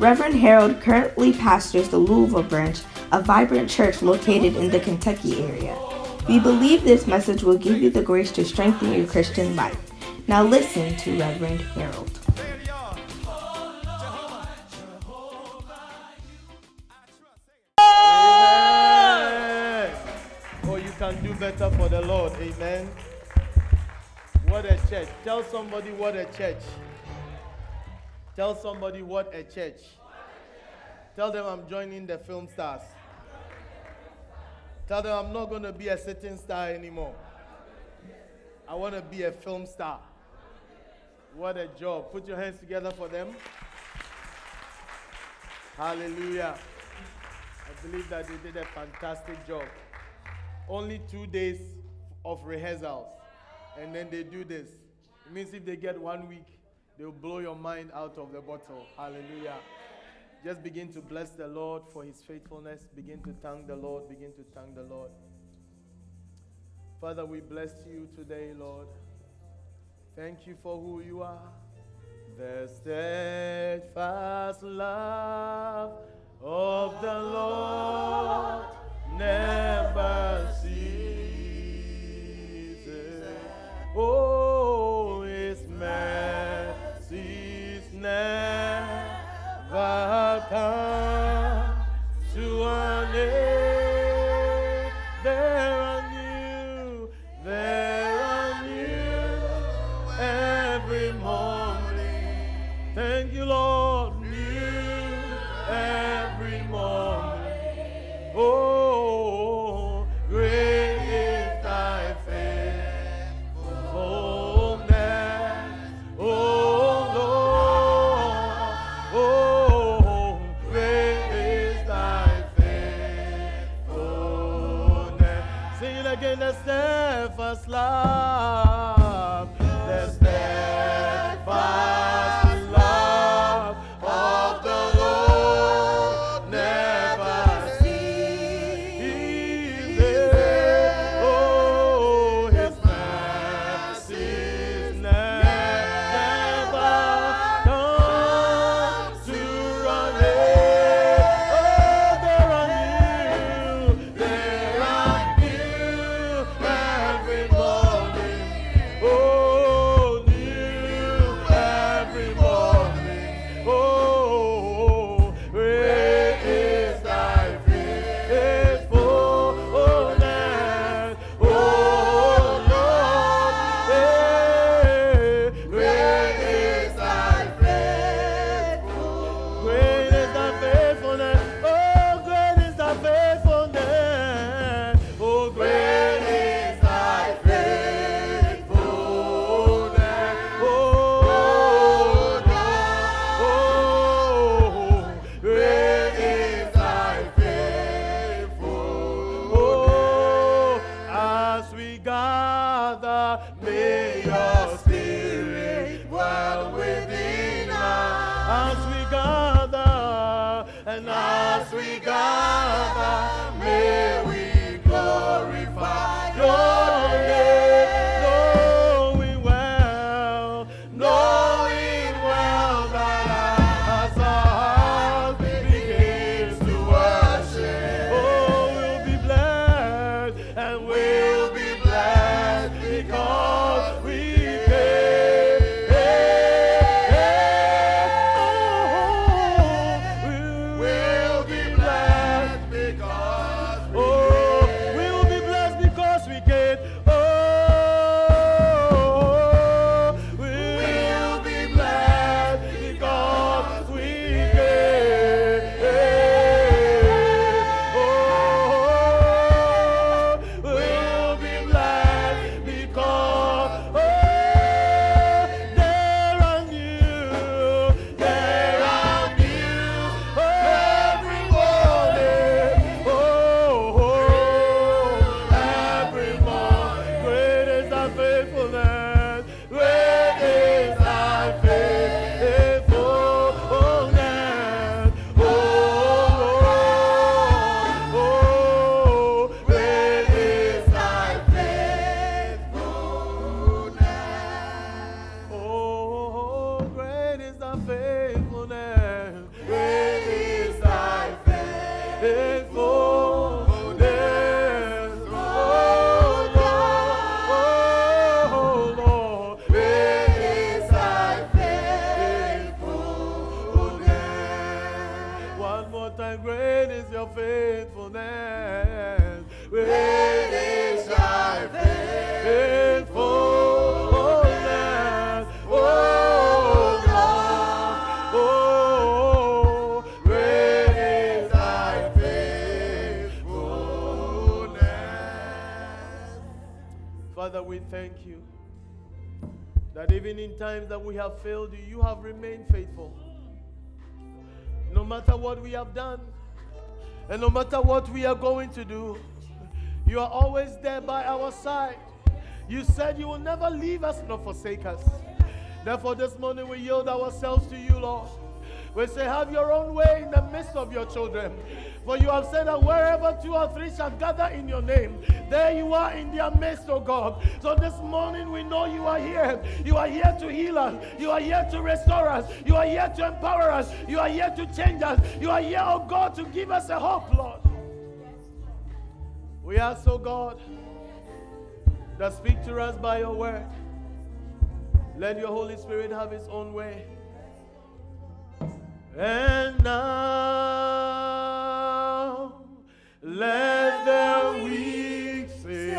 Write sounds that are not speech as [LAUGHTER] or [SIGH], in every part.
Reverend Harold currently pastors the Louisville branch, a vibrant church located in the Kentucky area. We believe this message will give you the grace to strengthen your Christian life. Now listen to Reverend Harold. Amen. Oh, you can do better for the Lord. Amen. What a church. Tell somebody what a church. Tell somebody what a church. Tell them I'm joining the film stars. Tell them I'm not going to be a sitting star anymore. I want to be a film star. What a job. Put your hands together for them. Hallelujah. I believe that they did a fantastic job. Only two days of rehearsals, and then they do this. It means if they get one week, they'll blow your mind out of the bottle. Hallelujah. Just begin to bless the Lord for his faithfulness. Begin to thank the Lord. Begin to thank the Lord. Father, we bless you today, Lord. Thank you for who you are. The steadfast love of the Lord never ceases. Oh, his mercies never come to an end. There are new, there times that we have failed you, you have remained faithful. No matter what we have done, and no matter what we are going to do, you are always there by our side. You said you will never leave us nor forsake us. Therefore, this morning we yield ourselves to you, Lord. We say, Have your own way in the midst of your children. For you have said that wherever two or three shall gather in your name, there you are in their midst, oh God. So this morning we know you are here. You are here to heal us. You are here to restore us. You are here to empower us. You are here to change us. You are here, oh God, to give us a hope, Lord. We ask, oh God, that speak to us by your word. Let your Holy Spirit have his own way. And now let the weak say,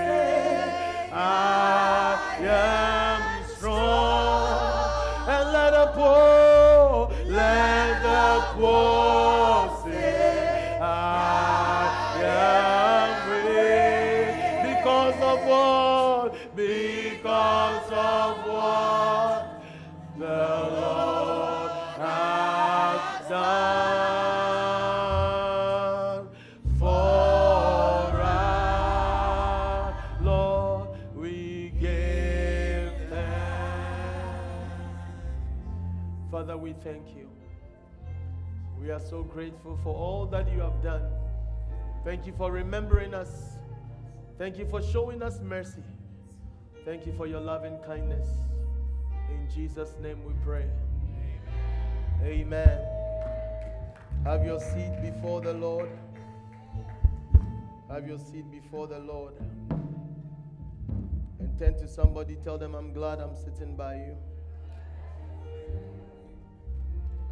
I am strong. And let the poor, let the poor say, I am rich. Because of what? Because of what the Lord thank you. We are so grateful for all that you have done. Thank you for remembering us. Thank you for showing us mercy. Thank you for your loving kindness. In Jesus' name we pray. Amen. Have your seat before the Lord. Have your seat before the Lord. And turn to somebody, tell them, I'm glad I'm sitting by you.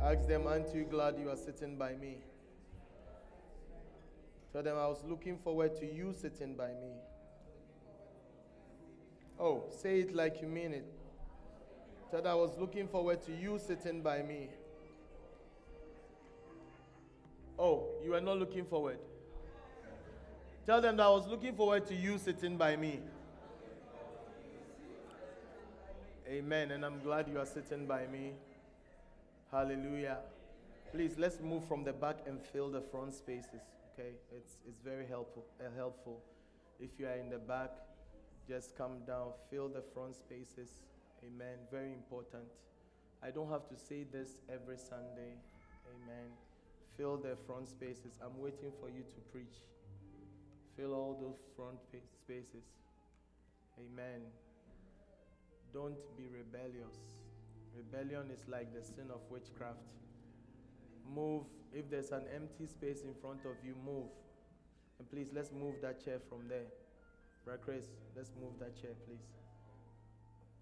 Ask them, Aren't you glad you are sitting by me? Tell them, I was looking forward to you sitting by me. Oh, say it like you mean it. Tell them, I was looking forward to you sitting by me. Oh, you are not looking forward. Tell them that I was looking forward to you sitting by me. Amen. And I'm glad you are sitting by me. Hallelujah. Please let's move from the back and fill the front spaces. Okay, it's it's very helpful. Uh, helpful. If you are in the back, just come down, fill the front spaces. Amen. Very important. I don't have to say this every Sunday. Amen. Fill the front spaces. I'm waiting for you to preach. Fill all those front spaces. Amen. Don't be rebellious. Rebellion is like the sin of witchcraft. Move. If there's an empty space in front of you, move. And please, let's move that chair from there. Brother Chris, let's move that chair, please.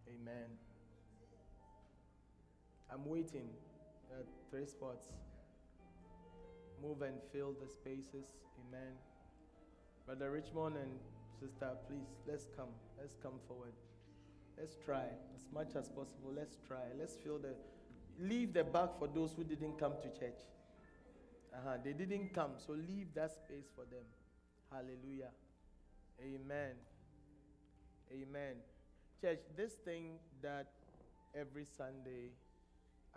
Amen. I'm waiting. Are three spots. Move and fill the spaces. Amen. Brother Richmond and Sister, please, let's come. Let's come forward. Let's try as much as possible. Let's try. Let's fill the. Leave the back for those who didn't come to church. Uh-huh. They didn't come, so leave that space for them. Hallelujah. Amen. Amen. Church, this thing that every Sunday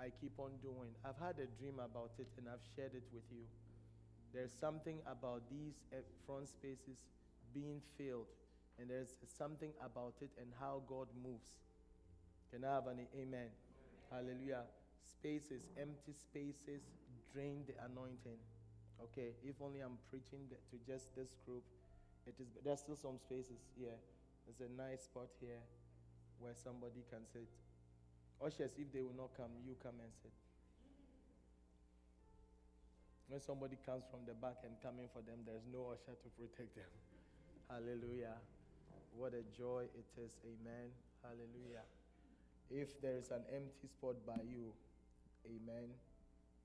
I keep on doing, I've had a dream about it and I've shared it with you. There's something about these eh, front spaces being filled, and there's something about it and how God moves. Can I have an amen? Hallelujah. Spaces, empty spaces, drain the anointing. Okay, if only I'm preaching to just this group, it is. There's still some spaces here. There's a nice spot here where somebody can sit. Ushers, if they will not come, you come and sit. When somebody comes from the back and coming for them, there's no usher to protect them. [LAUGHS] Hallelujah. What a joy it is. Amen. Hallelujah. If there is an empty spot by you, amen.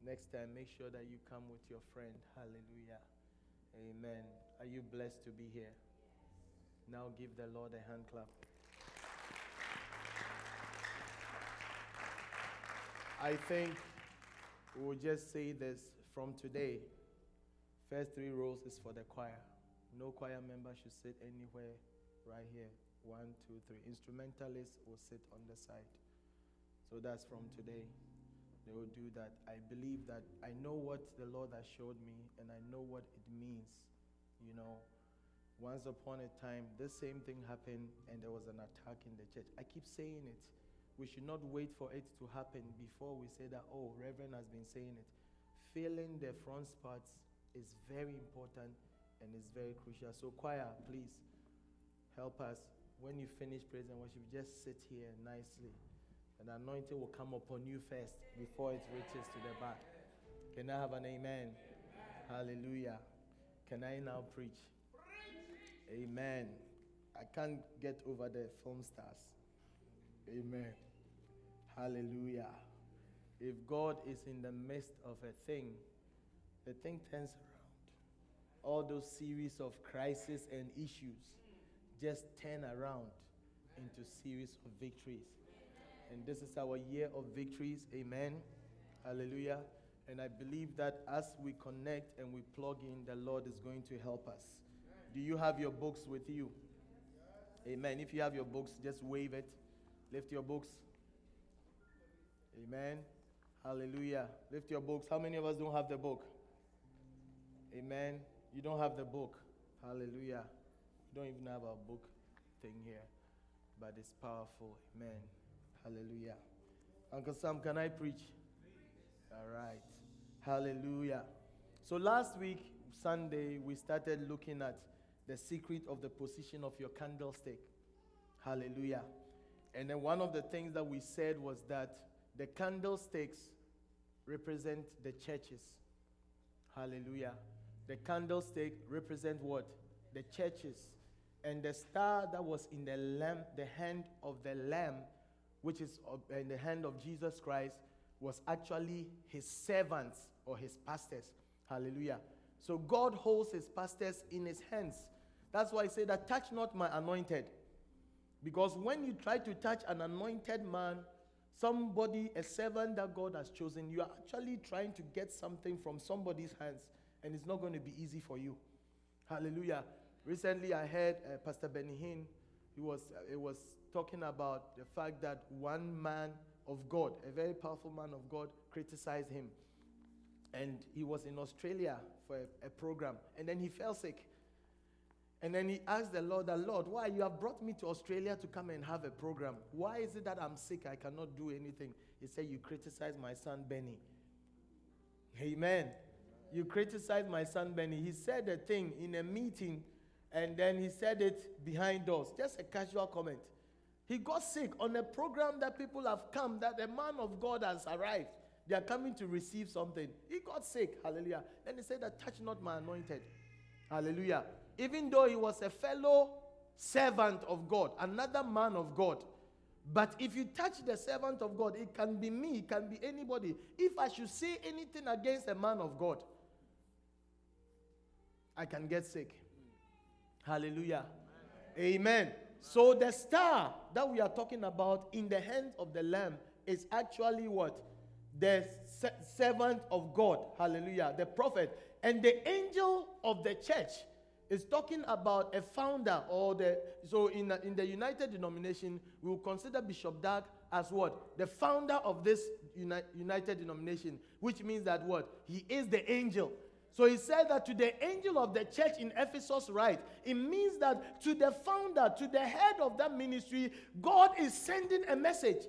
Next time, make sure that you come with your friend. Hallelujah. Amen. Are you blessed to be here? Now give the Lord a hand clap. I think we'll just say this from today. First three rows is for the choir. No choir member should sit anywhere right here. One, two, three. Instrumentalists will sit on the side. So that's from today. They will do that. I believe that I know what the Lord has showed me and I know what it means. You know, once upon a time, this same thing happened and there was an attack in the church. I keep saying it. We should not wait for it to happen before we say that, oh, Reverend has been saying it. Filling the front spots is very important and is very crucial. So, choir, please help us. When you finish praise and worship, just sit here nicely. And anointing will come upon you first before it reaches to the back. Can I have an amen? amen. Hallelujah. Can I now preach? preach? Amen. I can't get over the film stars. Amen. Hallelujah. If God is in the midst of a thing, the thing turns around. All those series of crises and issues just turn around into series of victories. And this is our year of victories. Amen. Hallelujah. And I believe that as we connect and we plug in, the Lord is going to help us. Do you have your books with you? Amen. If you have your books, just wave it. Lift your books. Amen. Hallelujah. Lift your books. How many of us don't have the book? Amen. You don't have the book. Hallelujah. You don't even have a book thing here, but it's powerful. Amen. Hallelujah. Uncle Sam, can I preach? All right. Hallelujah. So last week, Sunday, we started looking at the secret of the position of your candlestick. Hallelujah. And then one of the things that we said was that the candlesticks represent the churches. Hallelujah. The candlestick represent what? The churches. And the star that was in the lamp, the hand of the lamb, which is uh, in the hand of Jesus Christ, was actually his servants or his pastors. Hallelujah. So God holds his pastors in his hands. That's why I say that touch not my anointed. Because when you try to touch an anointed man, somebody, a servant that God has chosen, you are actually trying to get something from somebody's hands, and it's not going to be easy for you. Hallelujah. Recently, I heard uh, Pastor Benny Hinn, he was, uh, was talking about the fact that one man of God, a very powerful man of God, criticized him. And he was in Australia for a, a program, and then he fell sick. And then he asked the Lord, the Lord, why you have brought me to Australia to come and have a program? Why is it that I'm sick? I cannot do anything. He said, You criticize my son Benny. Amen. You criticize my son Benny. He said a thing in a meeting and then he said it behind doors. Just a casual comment. He got sick on a program that people have come, that a man of God has arrived. They are coming to receive something. He got sick. Hallelujah. Then he said that touch not my anointed. Hallelujah even though he was a fellow servant of God, another man of God. But if you touch the servant of God, it can be me, it can be anybody. If I should say anything against a man of God, I can get sick. Hallelujah. Amen. Amen. So the star that we are talking about in the hands of the lamb is actually what? The servant of God. Hallelujah. The prophet. And the angel of the church is talking about a founder or the so in the, in the united denomination we will consider bishop dag as what the founder of this uni- united denomination which means that what he is the angel so he said that to the angel of the church in ephesus right it means that to the founder to the head of that ministry god is sending a message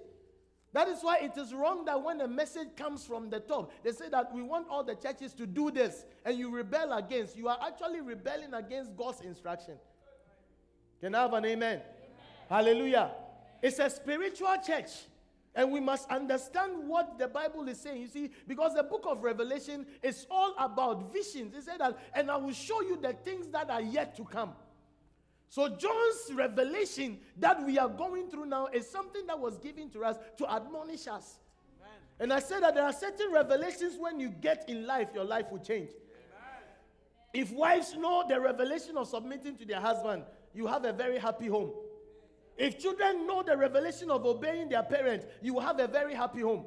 that is why it is wrong that when a message comes from the top, they say that we want all the churches to do this, and you rebel against. You are actually rebelling against God's instruction. Can I have an amen? amen. Hallelujah. It's a spiritual church. And we must understand what the Bible is saying. You see, because the book of Revelation is all about visions. It said that, and I will show you the things that are yet to come. So, John's revelation that we are going through now is something that was given to us to admonish us. Amen. And I said that there are certain revelations when you get in life, your life will change. Amen. If wives know the revelation of submitting to their husband, you have a very happy home. If children know the revelation of obeying their parents, you will have a very happy home.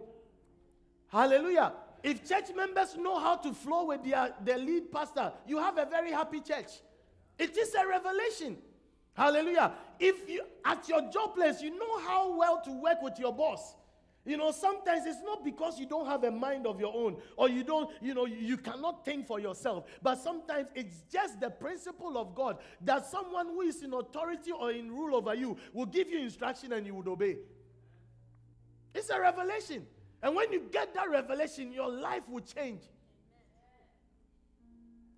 Hallelujah. If church members know how to flow with their, their lead pastor, you have a very happy church. It is a revelation. Hallelujah. If you at your job place, you know how well to work with your boss. You know, sometimes it's not because you don't have a mind of your own or you don't, you know, you cannot think for yourself. But sometimes it's just the principle of God that someone who is in authority or in rule over you will give you instruction and you would obey. It's a revelation. And when you get that revelation, your life will change.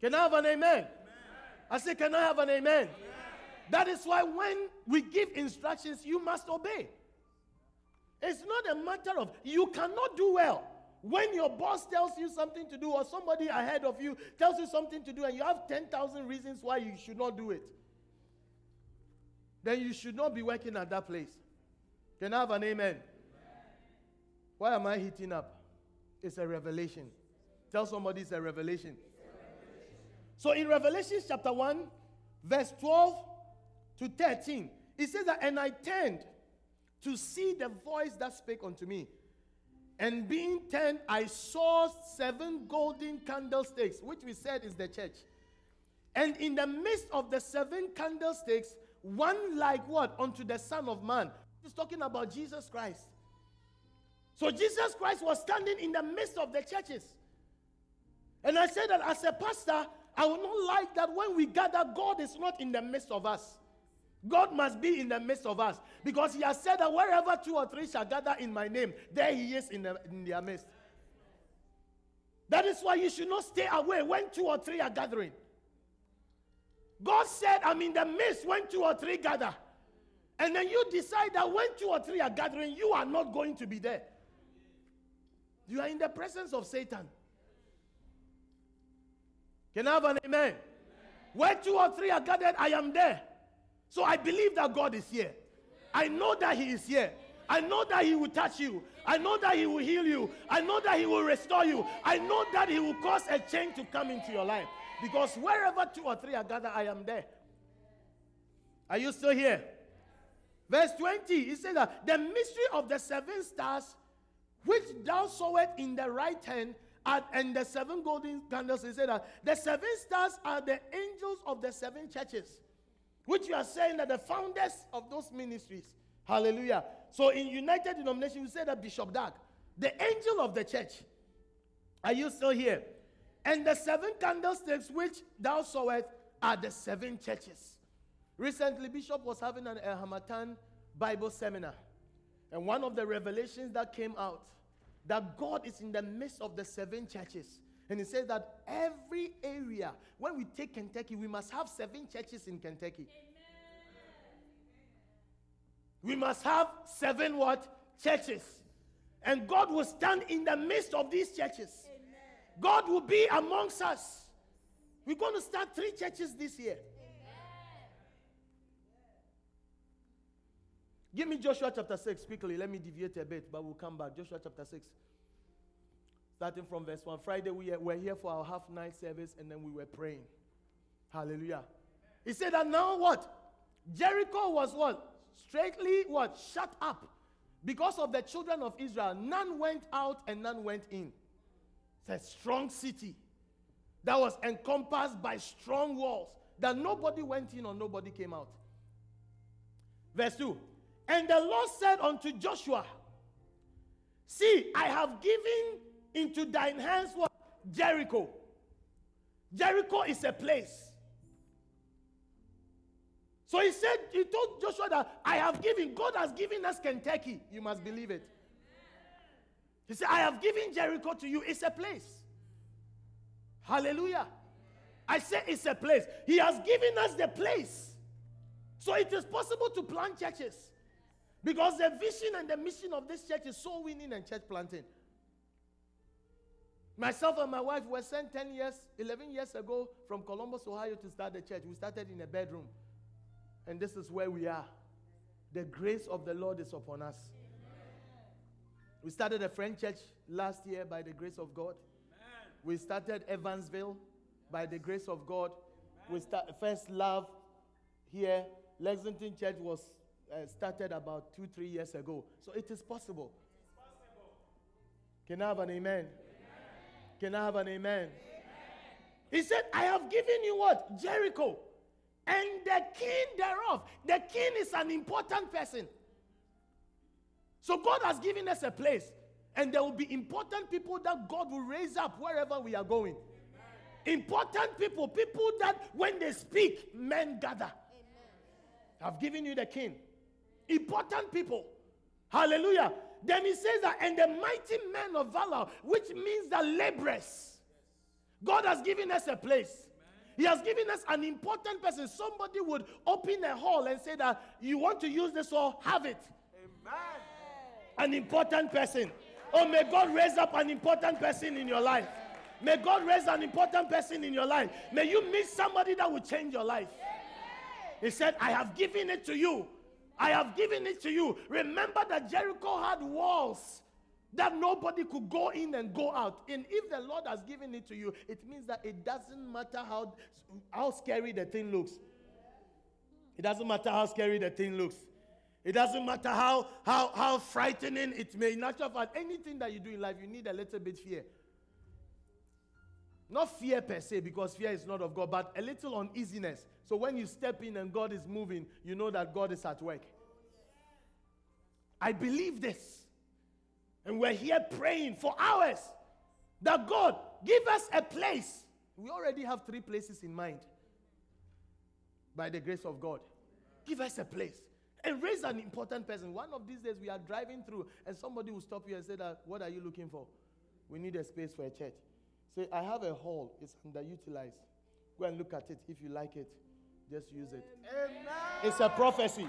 Can I have an amen? amen. I say, Can I have an amen? amen? That is why when we give instructions, you must obey. It's not a matter of you cannot do well. When your boss tells you something to do, or somebody ahead of you tells you something to do, and you have 10,000 reasons why you should not do it, then you should not be working at that place. Can I have an amen? Why am I heating up? It's a revelation. Tell somebody. It's a revelation. So in Revelation chapter 1, verse 12 to 13, it says that, and I turned to see the voice that spake unto me. And being turned, I saw seven golden candlesticks, which we said is the church. And in the midst of the seven candlesticks, one like what? Unto the Son of Man. He's talking about Jesus Christ. So Jesus Christ was standing in the midst of the churches. And I said that as a pastor, I would not like that when we gather, God is not in the midst of us. God must be in the midst of us because He has said that wherever two or three shall gather in my name, there He is in, the, in their midst. That is why you should not stay away when two or three are gathering. God said, I'm in the midst when two or three gather. And then you decide that when two or three are gathering, you are not going to be there. You are in the presence of Satan. Can I have an amen? amen? Where two or three are gathered, I am there. So I believe that God is here. I know that He is here. I know that He will touch you. I know that He will heal you. I know that He will restore you. I know that He will cause a change to come into your life. Because wherever two or three are gathered, I am there. Are you still here? Verse 20, he says that the mystery of the seven stars, which thou sawest in the right hand, and the seven golden candles, he said that the seven stars are the angels of the seven churches. Which you are saying that the founders of those ministries, hallelujah. So in United Denomination, you say that Bishop Dag, the angel of the church. Are you still here? And the seven candlesticks which thou sawest are the seven churches. Recently, Bishop was having an El Hamatan Bible seminar. And one of the revelations that came out that God is in the midst of the seven churches. And he says that every area, when we take Kentucky, we must have seven churches in Kentucky. Amen. We must have seven what? Churches. And God will stand in the midst of these churches. Amen. God will be amongst us. We're going to start three churches this year. Give me Joshua chapter 6 quickly. Let me deviate a bit, but we'll come back. Joshua chapter 6 starting from verse 1. Friday, we were here for our half night service and then we were praying. Hallelujah. He said that now what? Jericho was what? Straightly what? Shut up. Because of the children of Israel. None went out and none went in. It's a strong city that was encompassed by strong walls that nobody went in or nobody came out. Verse 2. And the Lord said unto Joshua, See, I have given into thine hands what? Jericho. Jericho is a place. So he said, he told Joshua that I have given, God has given us Kentucky. You must believe it. He said, I have given Jericho to you. It's a place. Hallelujah. I say it's a place. He has given us the place. So it is possible to plant churches. Because the vision and the mission of this church is soul winning and church planting. Myself and my wife were sent 10 years, 11 years ago from Columbus, Ohio to start the church. We started in a bedroom. And this is where we are. The grace of the Lord is upon us. We started a French church last year by the grace of God. We started Evansville by the grace of God. We start first love here. Lexington Church was uh, started about two, three years ago. So it is possible. Can I have an amen? Can I have an amen? amen? He said, I have given you what? Jericho. And the king thereof. The king is an important person. So God has given us a place. And there will be important people that God will raise up wherever we are going. Amen. Important people, people that when they speak, men gather. Amen. I've given you the king. Important people. Hallelujah. Then he says that, and the mighty men of valor, which means the laborers. God has given us a place. He has given us an important person. Somebody would open a hall and say that you want to use this hall, have it. Amen. An important person. Oh, may God raise up an important person in your life. May God raise an important person in your life. May you meet somebody that will change your life. He said, I have given it to you. I have given it to you. Remember that Jericho had walls that nobody could go in and go out. And if the Lord has given it to you, it means that it doesn't matter how, how scary the thing looks. It doesn't matter how scary the thing looks. It doesn't matter how, how, how frightening it may. Natural fact, anything that you do in life, you need a little bit fear. Not fear per se, because fear is not of God, but a little uneasiness. So when you step in and God is moving, you know that God is at work. I believe this. And we're here praying for hours that God give us a place. We already have three places in mind by the grace of God. Give us a place and raise an important person. One of these days we are driving through and somebody will stop you and say that, what are you looking for? We need a space for a church. Say, I have a hall. It's underutilized. Go and look at it. If you like it, just use it. Amen. It's a prophecy.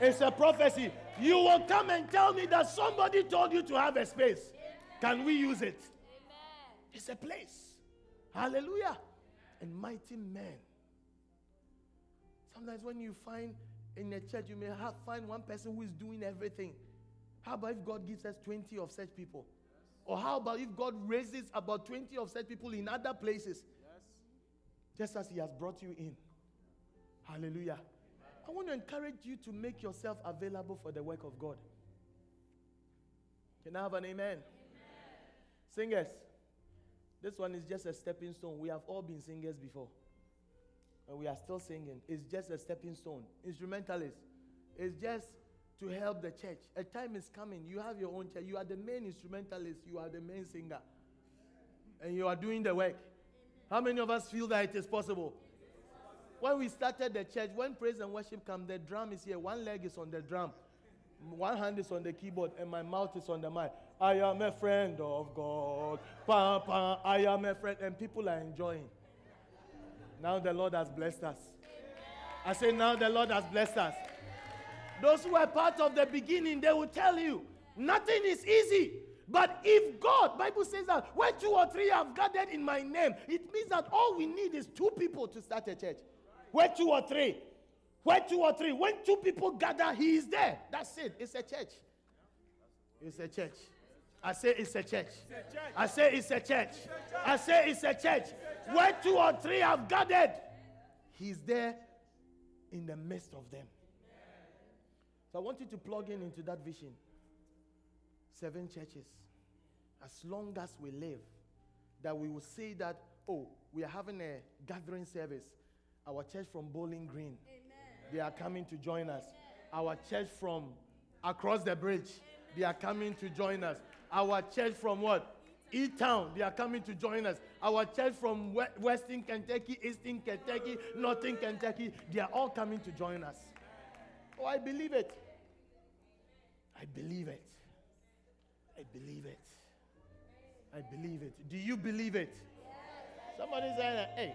It's a prophecy. You will come and tell me that somebody told you to have a space. Can we use it? It's a place. Hallelujah. And mighty men. Sometimes when you find in a church, you may have find one person who is doing everything. How about if God gives us 20 of such people? Or how about if God raises about 20 of such people in other places? Yes. Just as He has brought you in. Hallelujah. I want to encourage you to make yourself available for the work of God. Can I have an amen? amen? Singers, this one is just a stepping stone. We have all been singers before. And we are still singing. It's just a stepping stone. Instrumentalists, it's just to help the church. A time is coming. You have your own church. You are the main instrumentalist. You are the main singer. And you are doing the work. How many of us feel that it is possible? When we started the church, when praise and worship come, the drum is here. One leg is on the drum, one hand is on the keyboard, and my mouth is on the mic. I am a friend of God. Pa, I am a friend. And people are enjoying. Now the Lord has blessed us. I say, now the Lord has blessed us. Those who are part of the beginning, they will tell you nothing is easy. But if God, Bible says that where two or three have gathered in my name, it means that all we need is two people to start a church. Where two or three? Where two or three? When two people gather, he is there. That's it. It's a church. It's a church. I say it's a church. I say it's a church. I say it's a church. Where two or three have gathered, he's there in the midst of them. So I want you to plug in into that vision. Seven churches. As long as we live, that we will say that, oh, we are having a gathering service our church from Bowling Green, Amen. they are coming to join us. Amen. Our church from across the bridge, Amen. they are coming to join us. Our church from what? E Town, they are coming to join us. Our church from Western Kentucky, Eastern Kentucky, Northern Kentucky, they are all coming to join us. Oh, I believe it. I believe it. I believe it. I believe it. Do you believe it? Somebody say, hey,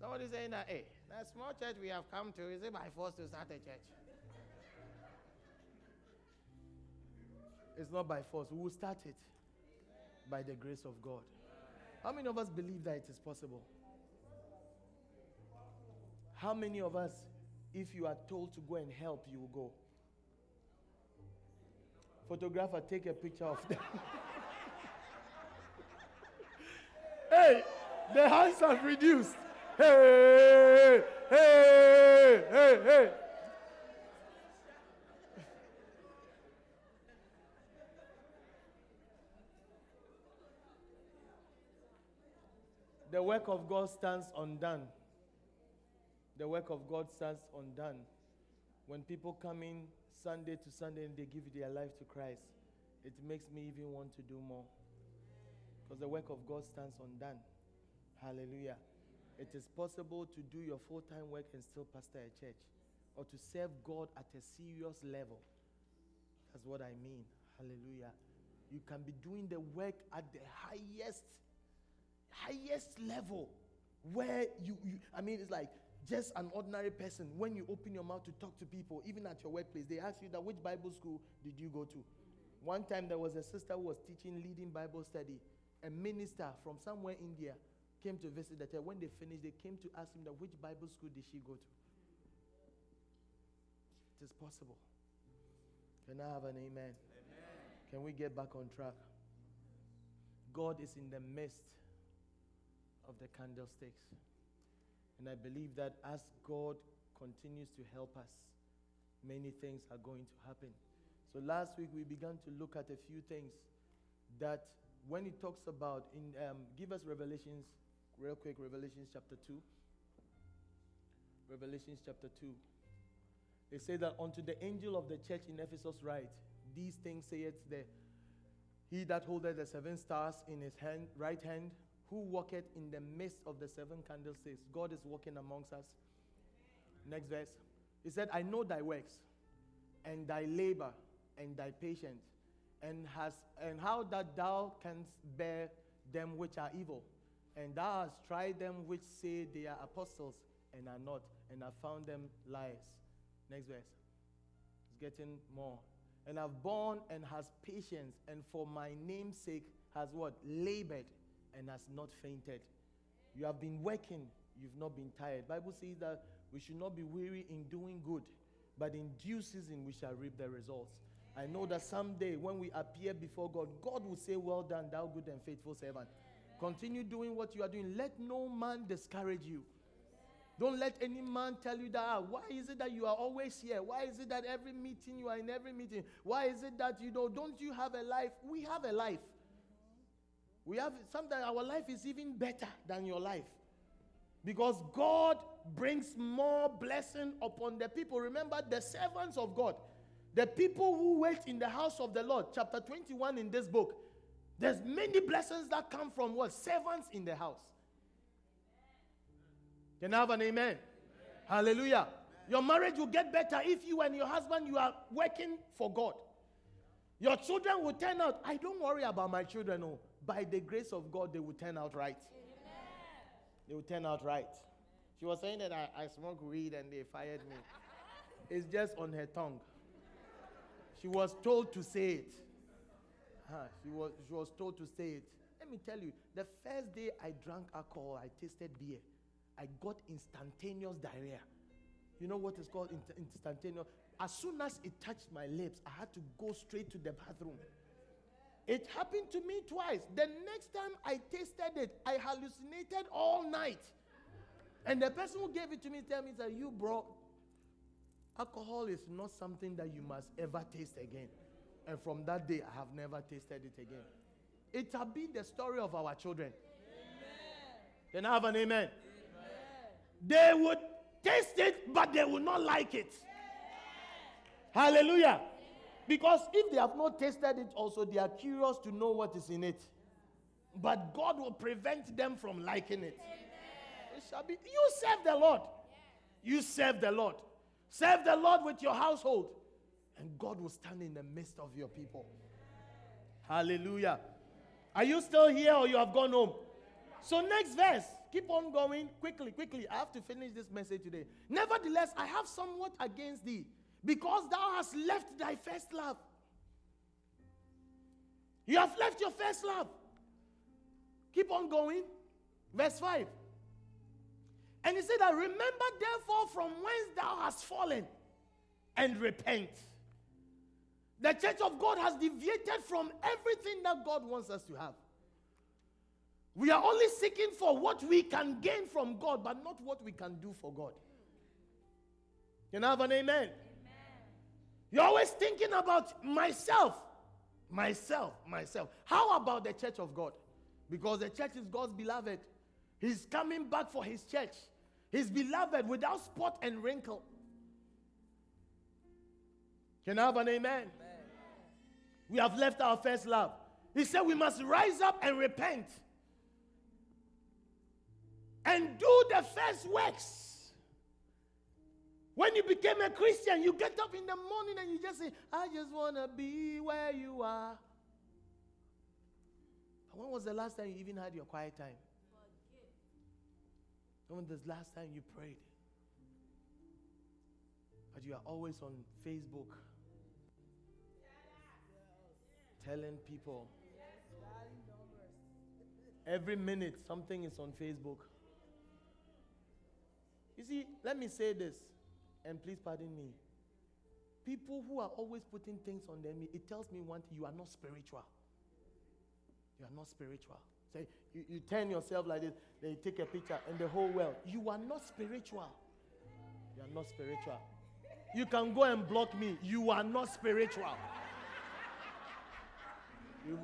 Somebody saying that, hey, that small church we have come to, is it by force to start a church? It's not by force. We will start it by the grace of God. How many of us believe that it is possible? How many of us, if you are told to go and help, you will go? Photographer, take a picture of them. [LAUGHS] hey, the hands have reduced. Hey, hey, hey, hey. The work of God stands undone. The work of God stands undone. When people come in Sunday to Sunday and they give their life to Christ, it makes me even want to do more. Because the work of God stands undone. Hallelujah. It is possible to do your full time work and still pastor a church or to serve God at a serious level. That's what I mean. Hallelujah. You can be doing the work at the highest, highest level where you, you I mean, it's like just an ordinary person. When you open your mouth to talk to people, even at your workplace, they ask you that which Bible school did you go to? One time there was a sister who was teaching leading Bible study. A minister from somewhere in India came to visit the church. When they finished, they came to ask him that which Bible school did she go to? It is possible. Can I have an amen? amen? Can we get back on track? God is in the midst of the candlesticks. And I believe that as God continues to help us, many things are going to happen. So last week we began to look at a few things that when he talks about in um, give us revelations real quick revelations chapter 2 revelations chapter 2 they say that unto the angel of the church in ephesus write these things saith the he that holdeth the seven stars in his hand right hand who walketh in the midst of the seven candlesticks god is walking amongst us. Next verse. He said i know thy works and thy labor and thy patience and has and how that thou canst bear them which are evil. And thou hast tried them which say they are apostles and are not and have found them liars. Next verse. It's getting more. And have borne and has patience and for my name's sake has what? Labored and has not fainted you have been working you've not been tired bible says that we should not be weary in doing good but in due season we shall reap the results I know that someday when we appear before God, God will say, Well done, thou good and faithful servant. Continue doing what you are doing. Let no man discourage you. Don't let any man tell you that, ah, why is it that you are always here? Why is it that every meeting you are in every meeting? Why is it that you know, don't you have a life? We have a life. We have sometimes our life is even better than your life. Because God brings more blessing upon the people. Remember, the servants of God, the people who wait in the house of the Lord, chapter 21 in this book, there's many blessings that come from what? Servants in the house. Can I have an amen? amen. Hallelujah. Amen. Your marriage will get better if you and your husband you are working for God. Your children will turn out. I don't worry about my children. No. By the grace of God, they will turn out right. Amen. They will turn out right. She was saying that I, I smoke weed and they fired me. it's just on her tongue. She was told to say it. Huh, she, was, she was told to say it. Let me tell you, the first day I drank alcohol, I tasted beer. I got instantaneous diarrhea. You know what is called instantaneous? As soon as it touched my lips, I had to go straight to the bathroom. It happened to me twice. The next time I tasted it, I hallucinated all night. And the person who gave it to me tell me that you bro, alcohol is not something that you must ever taste again. And from that day, I have never tasted it again. It has been the story of our children. Amen. Can I have an amen? amen? They would taste it, but they would not like it. Amen. Hallelujah. Because if they have not tasted it, also, they are curious to know what is in it. But God will prevent them from liking it. It shall be. You serve the Lord. You serve the Lord. Serve the Lord with your household and God will stand in the midst of your people. Hallelujah. Are you still here or you have gone home? So, next verse. Keep on going quickly, quickly. I have to finish this message today. Nevertheless, I have somewhat against thee, because thou hast left thy first love. You have left your first love. Keep on going. Verse 5. And he said that remember therefore from whence thou hast fallen and repent. The church of God has deviated from everything that God wants us to have. We are only seeking for what we can gain from God, but not what we can do for God. Can I have an amen? You're always thinking about myself, myself, myself. How about the church of God? Because the church is God's beloved. He's coming back for his church, his beloved without spot and wrinkle. Can I have an amen? amen? We have left our first love. He said we must rise up and repent and do the first works. When you became a Christian, you get up in the morning and you just say, I just want to be where you are. When was the last time you even had your quiet time? When was the last time you prayed? But you are always on Facebook telling people. Every minute, something is on Facebook. You see, let me say this, and please pardon me. People who are always putting things on them, it tells me one thing you are not spiritual. You are not spiritual. Say, you, you turn yourself like this, then you take a picture, and the whole world. You are not spiritual. You are not spiritual. You can go and block me. You are not spiritual.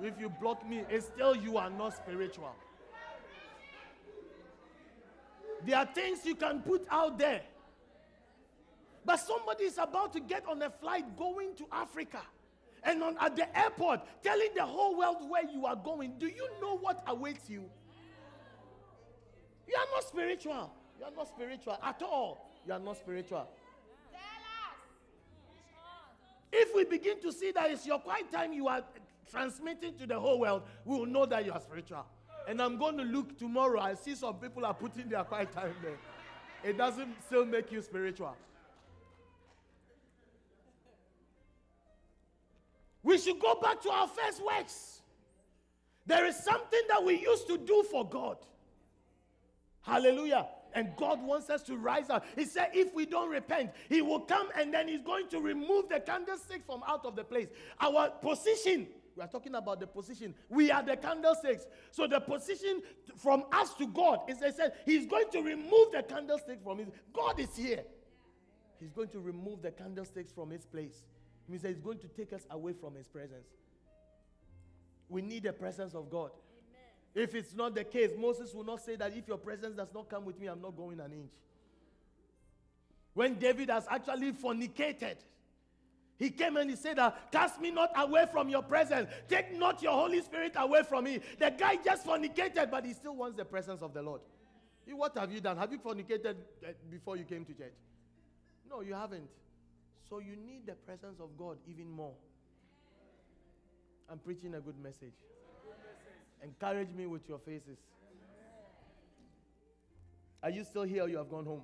If you block me, it's still you are not spiritual. There are things you can put out there. But somebody is about to get on a flight going to Africa and on, at the airport telling the whole world where you are going. Do you know what awaits you? You are not spiritual. You are not spiritual at all. You are not spiritual. If we begin to see that it's your quiet time you are transmitting to the whole world, we will know that you are spiritual. And I'm going to look tomorrow. I see some people are putting their quiet time there. It doesn't still make you spiritual. We should go back to our first works. There is something that we used to do for God. Hallelujah. And God wants us to rise up. He said, if we don't repent, He will come and then He's going to remove the candlestick from out of the place. Our position we are talking about the position. We are the candlesticks. So the position from us to God is they said He's going to remove the candlestick from his. God is here. He's going to remove the candlesticks from his place. It means that he's going to take us away from his presence. We need the presence of God. Amen. If it's not the case, Moses will not say that if your presence does not come with me, I'm not going an inch. When David has actually fornicated, he came and he said, uh, Cast me not away from your presence. Take not your Holy Spirit away from me. The guy just fornicated, but he still wants the presence of the Lord. What have you done? Have you fornicated uh, before you came to church? No, you haven't. So you need the presence of God even more. I'm preaching a good message. Encourage me with your faces. Are you still here or you have gone home?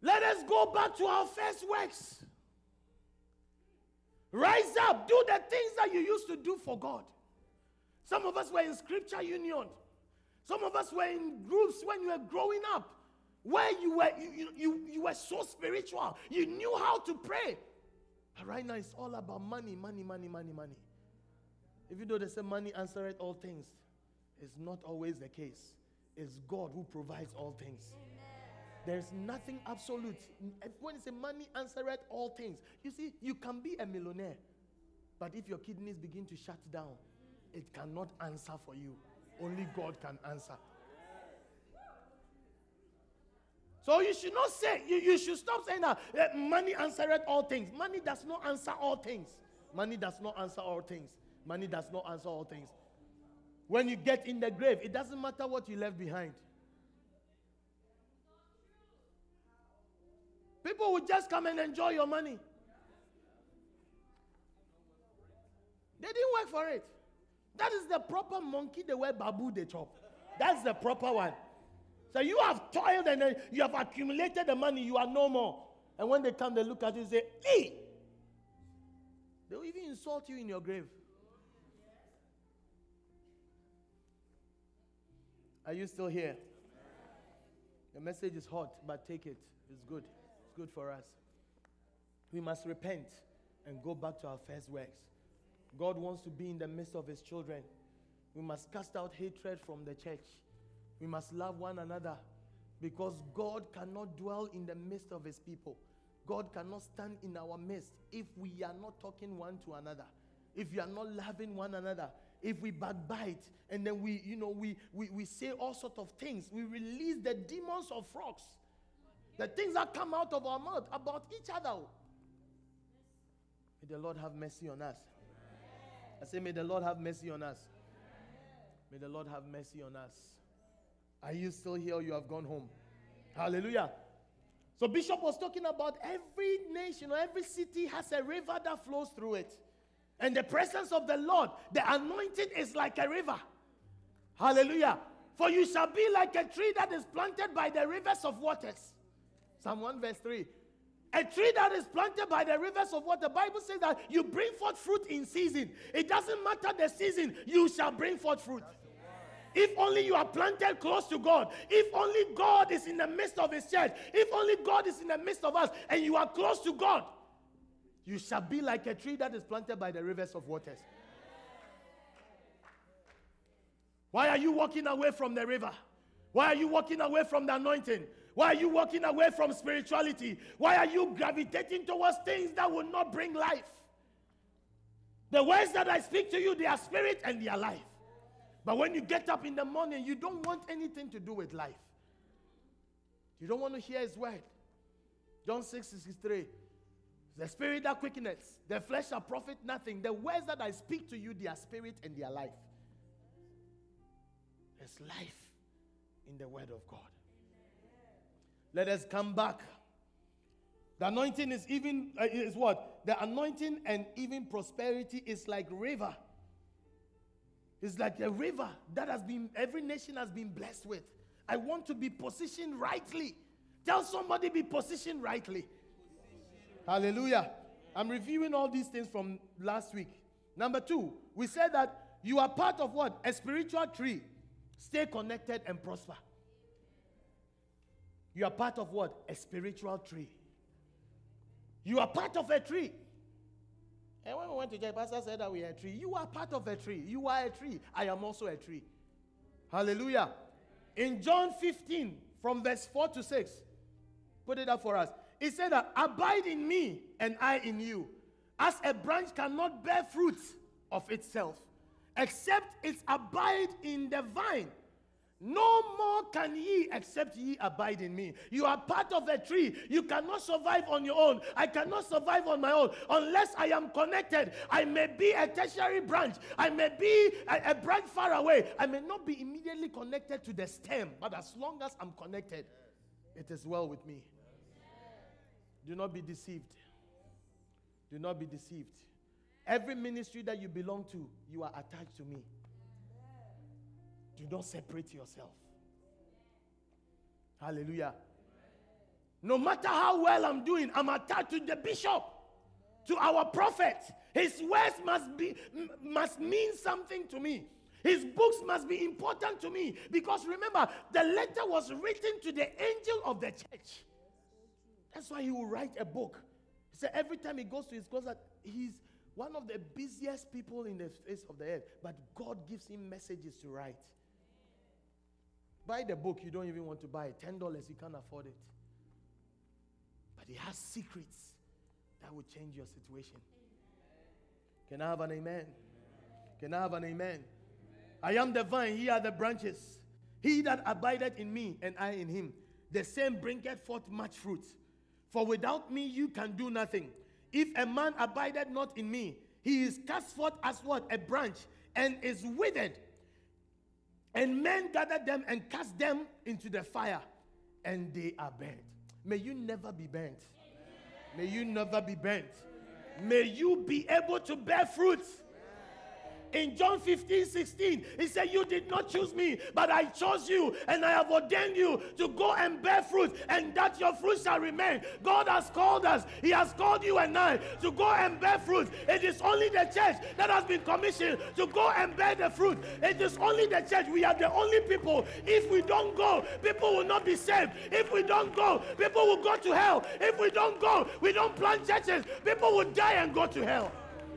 Let us go back to our first works. Rise up, do the things that you used to do for God. Some of us were in scripture union. Some of us were in groups when you were growing up, where you were you, you, you were so spiritual. You knew how to pray. But right now it's all about money, money, money, money, money. Even though they say money answereth all things, it's not always the case. It's God who provides all things. There's nothing absolute. When it's a money answereth all things. You see, you can be a millionaire, but if your kidneys begin to shut down, it cannot answer for you. Only God can answer. So you should not say, you, you should stop saying that uh, money answereth all things. Money does not answer all things. Money does not answer all things. Money does not answer all things. When you get in the grave, it doesn't matter what you left behind. People will just come and enjoy your money. They didn't work for it. That is the proper monkey the way babu they chop. That's the proper one. So you have toiled and you have accumulated the money, you are no more. And when they come, they look at you and say, Hey! They will even insult you in your grave. Are you still here? The message is hot, but take it. It's good. It's good for us. We must repent and go back to our first works. God wants to be in the midst of His children. We must cast out hatred from the church. We must love one another because God cannot dwell in the midst of his people. God cannot stand in our midst if we are not talking one to another, if we are not loving one another, if we backbite and then we, you know, we, we, we say all sorts of things, we release the demons of frogs, the things that come out of our mouth about each other. May the Lord have mercy on us. I say, May the Lord have mercy on us. May the Lord have mercy on us. Are you still here you have gone home? Hallelujah. So, Bishop was talking about every nation or every city has a river that flows through it. And the presence of the Lord, the anointing is like a river. Hallelujah. For you shall be like a tree that is planted by the rivers of waters. Psalm 1, verse 3. A tree that is planted by the rivers of water. The Bible says that you bring forth fruit in season. It doesn't matter the season, you shall bring forth fruit. If only you are planted close to God. If only God is in the midst of His church. If only God is in the midst of us and you are close to God, you shall be like a tree that is planted by the rivers of waters. Why are you walking away from the river? Why are you walking away from the anointing? Why are you walking away from spirituality? Why are you gravitating towards things that will not bring life? The words that I speak to you, they are spirit and they are life. But when you get up in the morning, you don't want anything to do with life. You don't want to hear his word. John 6 63. The spirit that quickeneth, the flesh shall profit nothing. The words that I speak to you, they are spirit and they are life. There's life in the word of God. Let us come back. The anointing is even uh, is what? The anointing and even prosperity is like river. It's like a river that has been, every nation has been blessed with. I want to be positioned rightly. Tell somebody, be positioned rightly. Hallelujah. I'm reviewing all these things from last week. Number two, we said that you are part of what? A spiritual tree. Stay connected and prosper. You are part of what? A spiritual tree. You are part of a tree. And when we went to church, Pastor said that we are a tree. You are part of a tree. You are a tree. I am also a tree. Hallelujah. In John 15, from verse 4 to 6, put it up for us. It said that abide in me and I in you. As a branch cannot bear fruit of itself, except it abide in the vine. No more can ye except ye abide in me. You are part of a tree. You cannot survive on your own. I cannot survive on my own unless I am connected. I may be a tertiary branch. I may be a, a branch far away. I may not be immediately connected to the stem, but as long as I'm connected, it is well with me. Do not be deceived. Do not be deceived. Every ministry that you belong to, you are attached to me. Do not separate yourself. Hallelujah. No matter how well I'm doing, I'm attached to the bishop, to our prophet. His words must be must mean something to me. His books must be important to me because remember, the letter was written to the angel of the church. That's why he will write a book. He said every time he goes to his closet, he's one of the busiest people in the face of the earth, but God gives him messages to write. Buy the book you don't even want to buy. it. $10, you can't afford it. But it has secrets that will change your situation. Can I have an amen? Can I have an amen? I am the vine, ye are the branches. He that abideth in me, and I in him, the same bringeth forth much fruit. For without me you can do nothing. If a man abideth not in me, he is cast forth as what? A branch, and is withered. And men gathered them and cast them into the fire, and they are burnt. May you never be burnt. May you never be burnt. May you be able to bear fruit. In John 15, 16. He said, You did not choose me, but I chose you, and I have ordained you to go and bear fruit, and that your fruit shall remain. God has called us, He has called you and I to go and bear fruit. It is only the church that has been commissioned to go and bear the fruit. It is only the church. We are the only people. If we don't go, people will not be saved. If we don't go, people will go to hell. If we don't go, we don't plant churches, people will die and go to hell.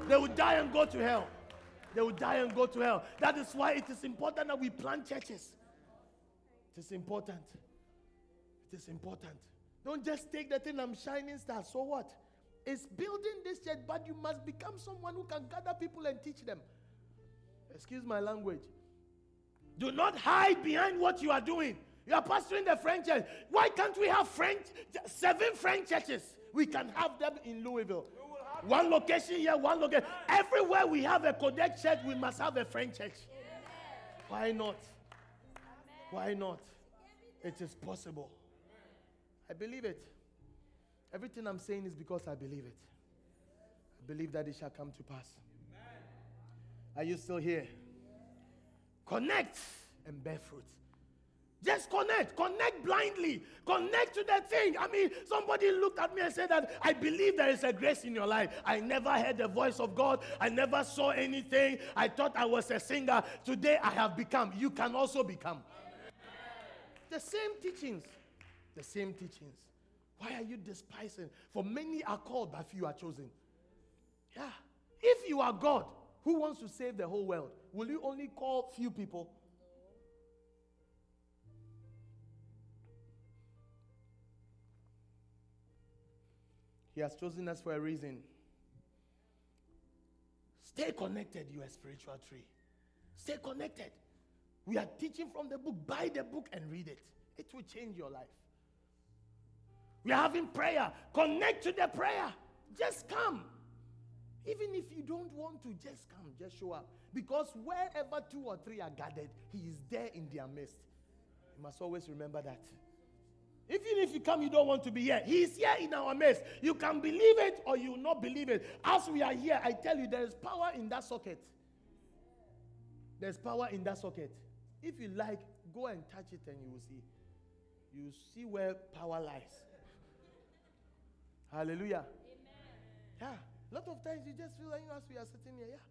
They will die and go to hell. They will die and go to hell. That is why it is important that we plant churches. It is important. It is important. Don't just take the thing, I'm shining star. So what? It's building this church, but you must become someone who can gather people and teach them. Excuse my language. Do not hide behind what you are doing. You are pastoring the French church. Why can't we have French, seven French churches? We can have them in Louisville. One location here, one location. Everywhere we have a Qodesh church, we must have a French church. Why not? Why not? It is possible. I believe it. Everything I'm saying is because I believe it. I believe that it shall come to pass. Are you still here? Connect and bear fruit. Just connect, connect blindly, connect to the thing. I mean, somebody looked at me and said that I believe there is a grace in your life. I never heard the voice of God, I never saw anything. I thought I was a singer. Today I have become. You can also become. The same teachings, the same teachings. Why are you despising? For many are called, but few are chosen. Yeah. If you are God who wants to save the whole world, will you only call few people? He has chosen us for a reason. Stay connected, you are spiritual tree. Stay connected. We are teaching from the book. Buy the book and read it. It will change your life. We are having prayer. Connect to the prayer. Just come. Even if you don't want to, just come. Just show up. Because wherever two or three are gathered, He is there in their midst. You must always remember that. Even if you come, you don't want to be here. He is here in our midst. You can believe it or you will not believe it. As we are here, I tell you, there is power in that socket. There's power in that socket. If you like, go and touch it and you will see. You see where power lies. Hallelujah. Amen. Yeah. A lot of times you just feel like you know, as we are sitting here. Yeah.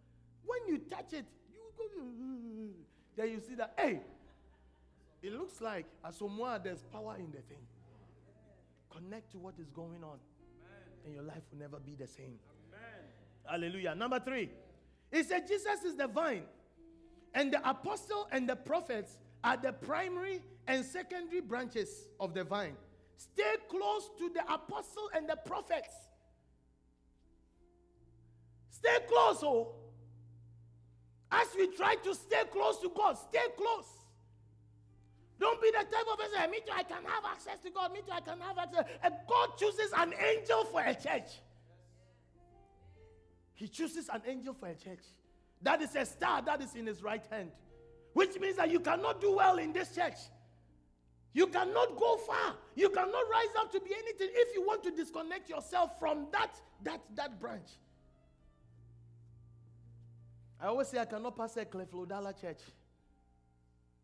When you touch it, you go. Then you see that, hey, it looks like as someone there's power in the thing. Connect to what is going on, Amen. and your life will never be the same. Amen. Hallelujah. Number three, he said Jesus is the vine, and the apostle and the prophets are the primary and secondary branches of the vine. Stay close to the apostle and the prophets. Stay close, oh. As we try to stay close to God, stay close. Don't be the type of person, me too, I can have access to God. Me too, I can have access. And God chooses an angel for a church. He chooses an angel for a church. That is a star that is in his right hand. Which means that you cannot do well in this church. You cannot go far. You cannot rise up to be anything if you want to disconnect yourself from that, that, that branch. I always say I cannot pass a Creflo Dollar church.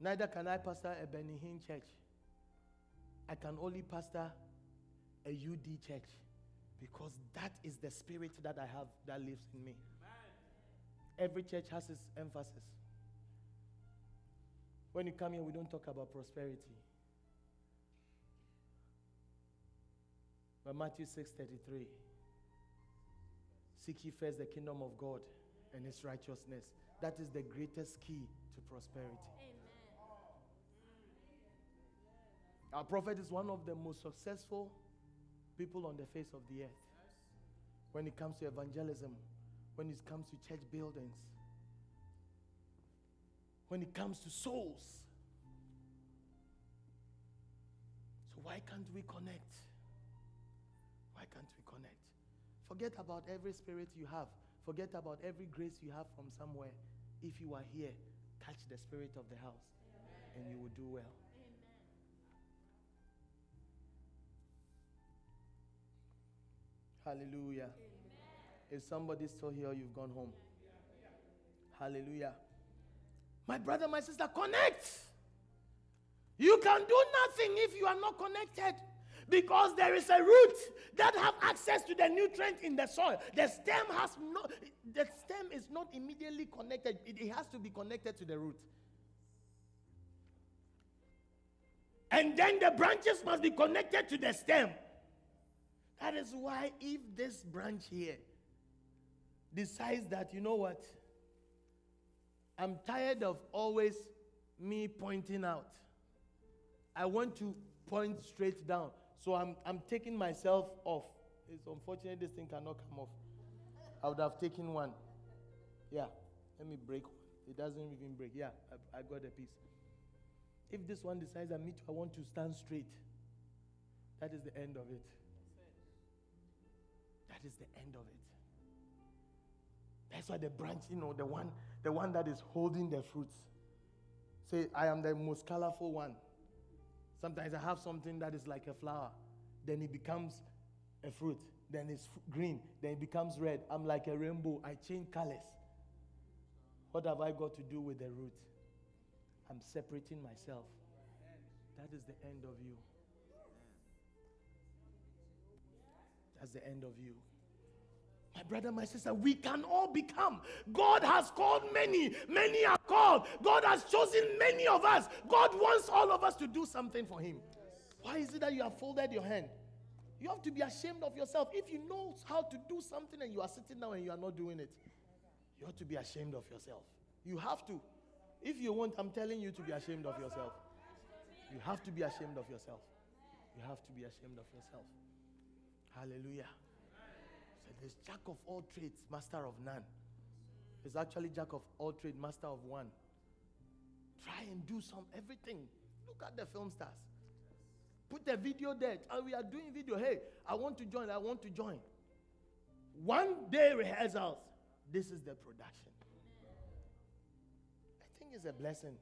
Neither can I pastor a Benny Hinn church. I can only pastor a UD church because that is the spirit that I have that lives in me. Every church has its emphasis. When you come here, we don't talk about prosperity. But Matthew 6:33 Seek ye first the kingdom of God and his righteousness. That is the greatest key to prosperity. Our prophet is one of the most successful people on the face of the earth. When it comes to evangelism, when it comes to church buildings, when it comes to souls. So, why can't we connect? Why can't we connect? Forget about every spirit you have, forget about every grace you have from somewhere. If you are here, catch the spirit of the house, and you will do well. Hallelujah. Amen. Is somebody still here you've gone home? Hallelujah. My brother, my sister, connect. You can do nothing if you are not connected because there is a root that have access to the nutrient in the soil. The stem has no the stem is not immediately connected. It, it has to be connected to the root. And then the branches must be connected to the stem. That is why if this branch here decides that you know what? I'm tired of always me pointing out. I want to point straight down. So I'm, I'm taking myself off. It's unfortunate this thing cannot come off. I would have taken one. Yeah, let me break one. It doesn't even break. Yeah, I, I got a piece. If this one decides that me too, I want to stand straight, that is the end of it. That is the end of it. That's why the branch, you know, the one, the one that is holding the fruits. Say, I am the most colorful one. Sometimes I have something that is like a flower, then it becomes a fruit, then it's green, then it becomes red. I'm like a rainbow. I change colors. What have I got to do with the root? I'm separating myself. That is the end of you. That's the end of you. My brother, my sister, we can all become. God has called many. Many are called. God has chosen many of us. God wants all of us to do something for Him. Why is it that you have folded your hand? You have to be ashamed of yourself. If you know how to do something and you are sitting down and you are not doing it, you have to be ashamed of yourself. You have to. If you want, I'm telling you to be ashamed of yourself. You have to be ashamed of yourself. You have to be ashamed of yourself. Hallelujah. There's jack of all trades, master of none. It's actually jack of all trades, master of one. Try and do some everything. Look at the film stars. Put a video there. Oh, we are doing video. Hey, I want to join. I want to join. One day rehearsals. This is the production I think it's a blessing.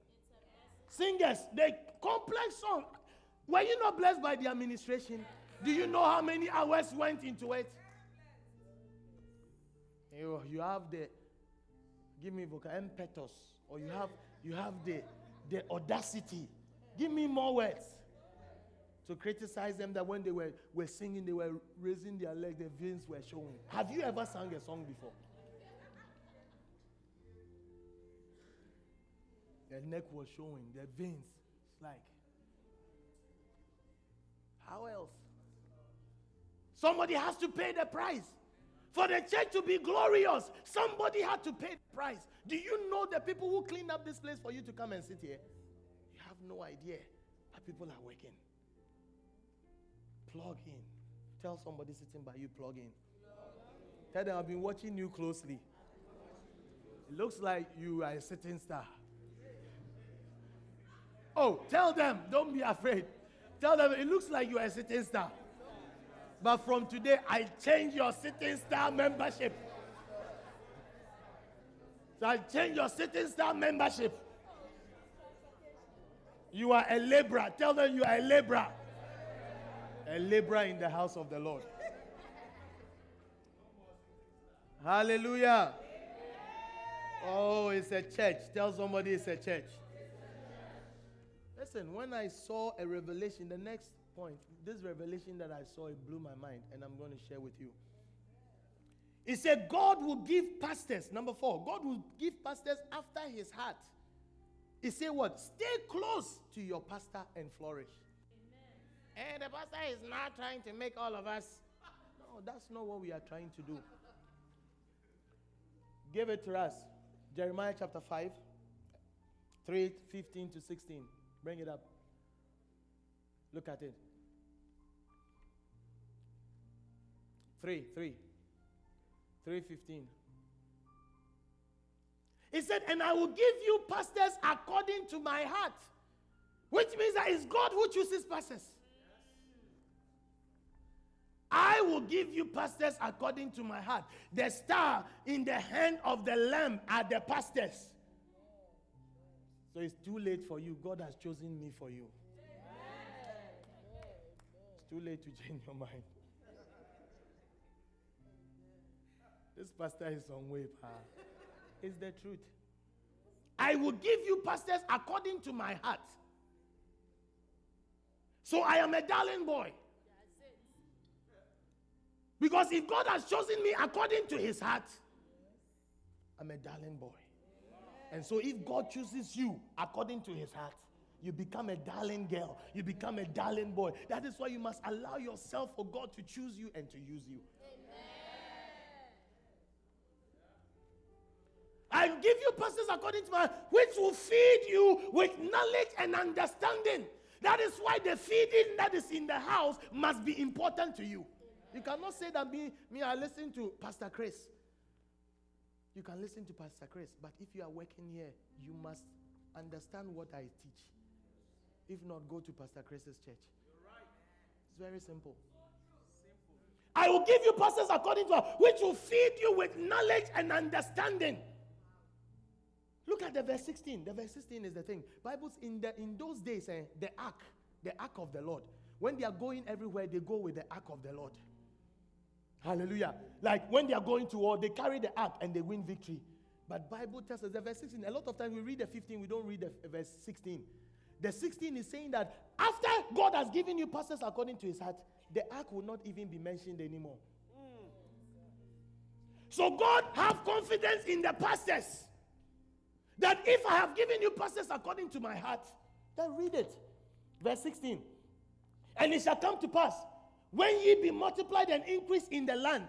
Singers, the complex song. Were you not blessed by the administration? Do you know how many hours went into it? You, you have the give me vocal impetus, or you have you have the the audacity. Give me more words. To criticize them that when they were, were singing, they were raising their leg, their veins were showing. Have you ever sung a song before? The neck was showing, the veins. Like, how else? Somebody has to pay the price. For the church to be glorious, somebody had to pay the price. Do you know the people who cleaned up this place for you to come and sit here? You have no idea that people are working. Plug in. Tell somebody sitting by you, plug in. Tell them I've been watching you closely. It looks like you are a sitting star. Oh, tell them, don't be afraid. Tell them it looks like you are a sitting star. But from today, I change your sitting star membership. So I change your sitting star membership. You are a laborer. Tell them you are a laborer. A laborer in the house of the Lord. Hallelujah. Oh, it's a church. Tell somebody it's a church. Listen, when I saw a revelation, the next point, this revelation that I saw, it blew my mind, and I'm going to share with you. It said, God will give pastors, number four, God will give pastors after his heart. He said, What? Stay close to your pastor and flourish. Amen. And the pastor is not trying to make all of us. No, that's not what we are trying to do. Give it to us. Jeremiah chapter 5, 3 15 to 16. Bring it up. Look at it. Three, three, three fifteen. He said, And I will give you pastors according to my heart. Which means that it's God who chooses pastors. I will give you pastors according to my heart. The star in the hand of the lamb are the pastors. So it's too late for you. God has chosen me for you. It's too late to [LAUGHS] change your mind. This pastor is on way, pa. It's the truth. I will give you pastors according to my heart. So I am a darling boy. Because if God has chosen me according to his heart, I'm a darling boy. And so if God chooses you according to his heart, you become a darling girl. You become a darling boy. That is why you must allow yourself for God to choose you and to use you. Give you pastors according to my, which will feed you with knowledge and understanding. That is why the feeding that is in the house must be important to you. You cannot say that me, me, I listen to Pastor Chris. You can listen to Pastor Chris, but if you are working here, you must understand what I teach. If not, go to Pastor Chris's church. It's very simple. I will give you pastors according to which will feed you with knowledge and understanding. Look at the verse 16. The verse 16 is the thing. Bibles in the in those days, eh, the ark, the ark of the Lord. When they are going everywhere, they go with the ark of the Lord. Hallelujah. Like when they are going to war, they carry the ark and they win victory. But Bible tells us the verse 16. A lot of times we read the 15, we don't read the verse 16. The 16 is saying that after God has given you pastors according to his heart, the ark will not even be mentioned anymore. So God have confidence in the pastors. That if I have given you pastors according to my heart, then read it. Verse 16. And it shall come to pass when ye be multiplied and increased in the land,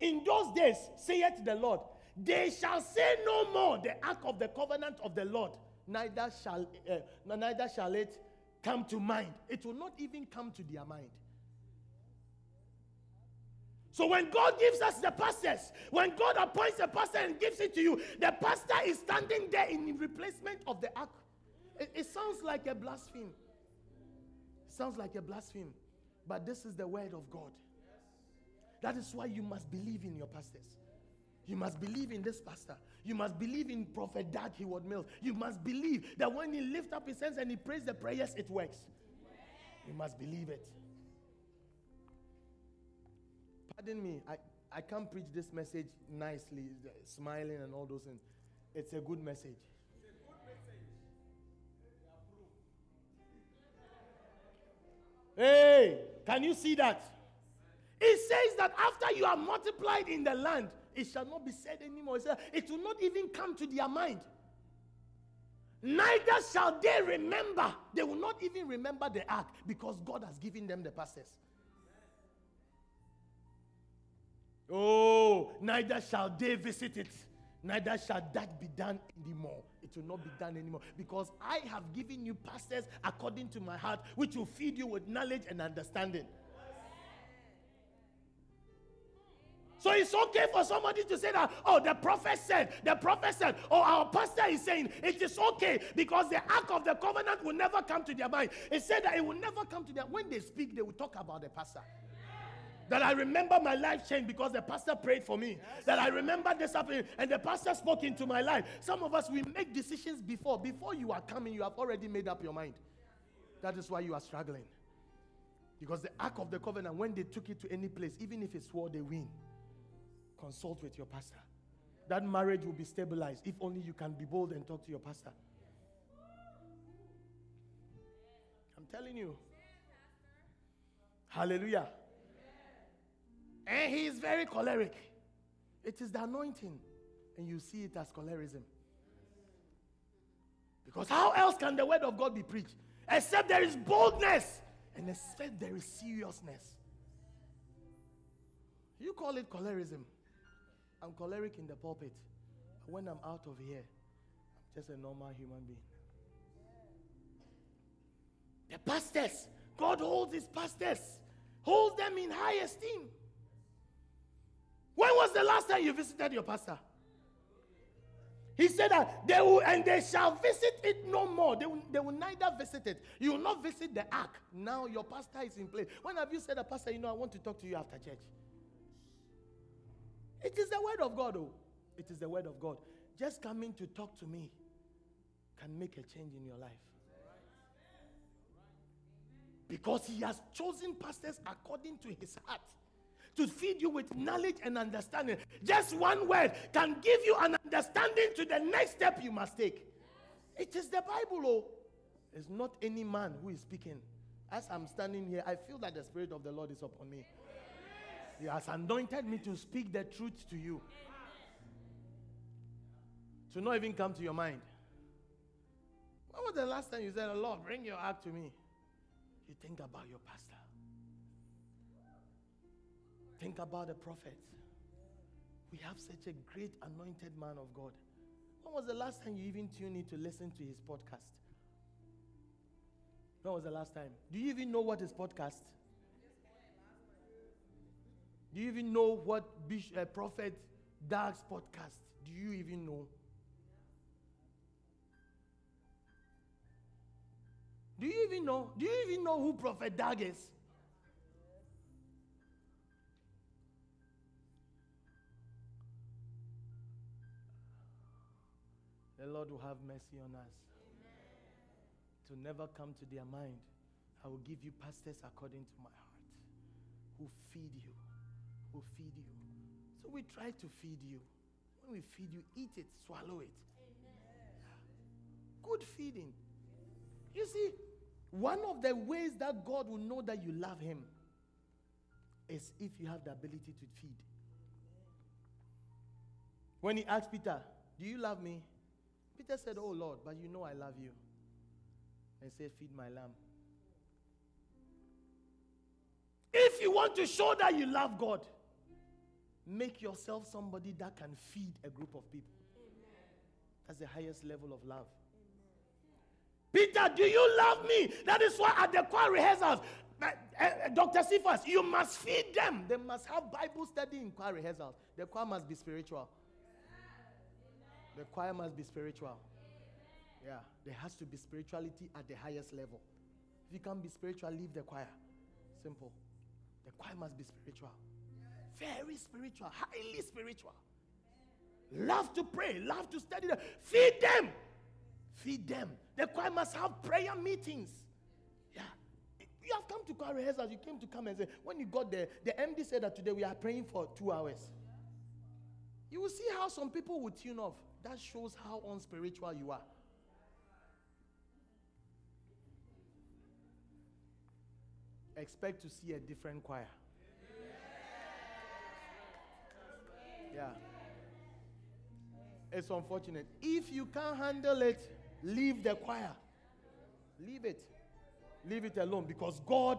in those days, saith the Lord, they shall say no more the ark of the covenant of the Lord, neither shall, uh, neither shall it come to mind. It will not even come to their mind. So when God gives us the pastors, when God appoints a pastor and gives it to you, the pastor is standing there in replacement of the ark. It, it sounds like a blasphemy. Sounds like a blasphemy. But this is the word of God. That is why you must believe in your pastors. You must believe in this pastor. You must believe in Prophet Dag Heward-Mills. You must believe that when he lifts up his hands and he prays the prayers, it works. You must believe it. Pardon me, I, I can't preach this message nicely, smiling and all those things. It's a good message. Hey, can you see that? It says that after you are multiplied in the land, it shall not be said anymore. It, it will not even come to their mind. Neither shall they remember. They will not even remember the ark because God has given them the pastors. Oh, neither shall they visit it, neither shall that be done anymore. It will not be done anymore because I have given you pastors according to my heart, which will feed you with knowledge and understanding. So it's okay for somebody to say that, oh, the prophet said, the prophet said, or our pastor is saying, it is okay because the ark of the covenant will never come to their mind. It said that it will never come to them. When they speak, they will talk about the pastor. That I remember my life changed because the pastor prayed for me. Yes. That I remember this happening and the pastor spoke into my life. Some of us, we make decisions before. Before you are coming, you have already made up your mind. That is why you are struggling. Because the Ark of the Covenant, when they took it to any place, even if it's war, they win. Consult with your pastor. That marriage will be stabilized if only you can be bold and talk to your pastor. I'm telling you. Hallelujah. And he is very choleric. It is the anointing. And you see it as cholerism. Because how else can the word of God be preached? Except there is boldness and except there is seriousness. You call it cholerism. I'm choleric in the pulpit. But when I'm out of here, I'm just a normal human being. The pastors, God holds his pastors, holds them in high esteem. When was the last time you visited your pastor? He said that they will, and they shall visit it no more. They will, they will neither visit it. You will not visit the ark. Now your pastor is in place. When have you said, a pastor, you know, I want to talk to you after church? It is the word of God, oh. It is the word of God. Just coming to talk to me can make a change in your life. Because he has chosen pastors according to his heart to feed you with knowledge and understanding. Just one word can give you an understanding to the next step you must take. It is the Bible, oh. It's not any man who is speaking. As I'm standing here, I feel that the Spirit of the Lord is upon me. He has anointed me to speak the truth to you. To not even come to your mind. When was the last time you said, Lord, bring your act to me? You think about your pastor. Think about the prophets. We have such a great anointed man of God. When was the last time you even tuned in to listen to his podcast? When was the last time? Do you even know what is podcast? Do you even know what Bishop, uh, Prophet Dag's podcast? Do you even know? Do you even know? Do you even know who Prophet Dag is? The Lord will have mercy on us. Amen. To never come to their mind. I will give you pastors according to my heart who feed you. Who feed you. So we try to feed you. When we feed you, eat it, swallow it. Good feeding. You see, one of the ways that God will know that you love Him is if you have the ability to feed. When He asked Peter, Do you love me? Peter said, Oh Lord, but you know I love you. And said, Feed my lamb. If you want to show that you love God, make yourself somebody that can feed a group of people. That's the highest level of love. Peter, do you love me? That is why at the choir rehearsals, uh, uh, Dr. Cephas, you must feed them. They must have Bible study in choir rehearsals. The choir must be spiritual. The choir must be spiritual. Yeah, there has to be spirituality at the highest level. If you can't be spiritual, leave the choir. Simple. The choir must be spiritual. Very spiritual, highly spiritual. Love to pray, love to study. Them. Feed them. Feed them. The choir must have prayer meetings. Yeah. You have come to choir rehearsals. You came to come and say, when you got there, the MD said that today we are praying for two hours. You will see how some people will tune off. That shows how unspiritual you are. Expect to see a different choir. Yeah. It's unfortunate. If you can't handle it, leave the choir. Leave it. Leave it alone because God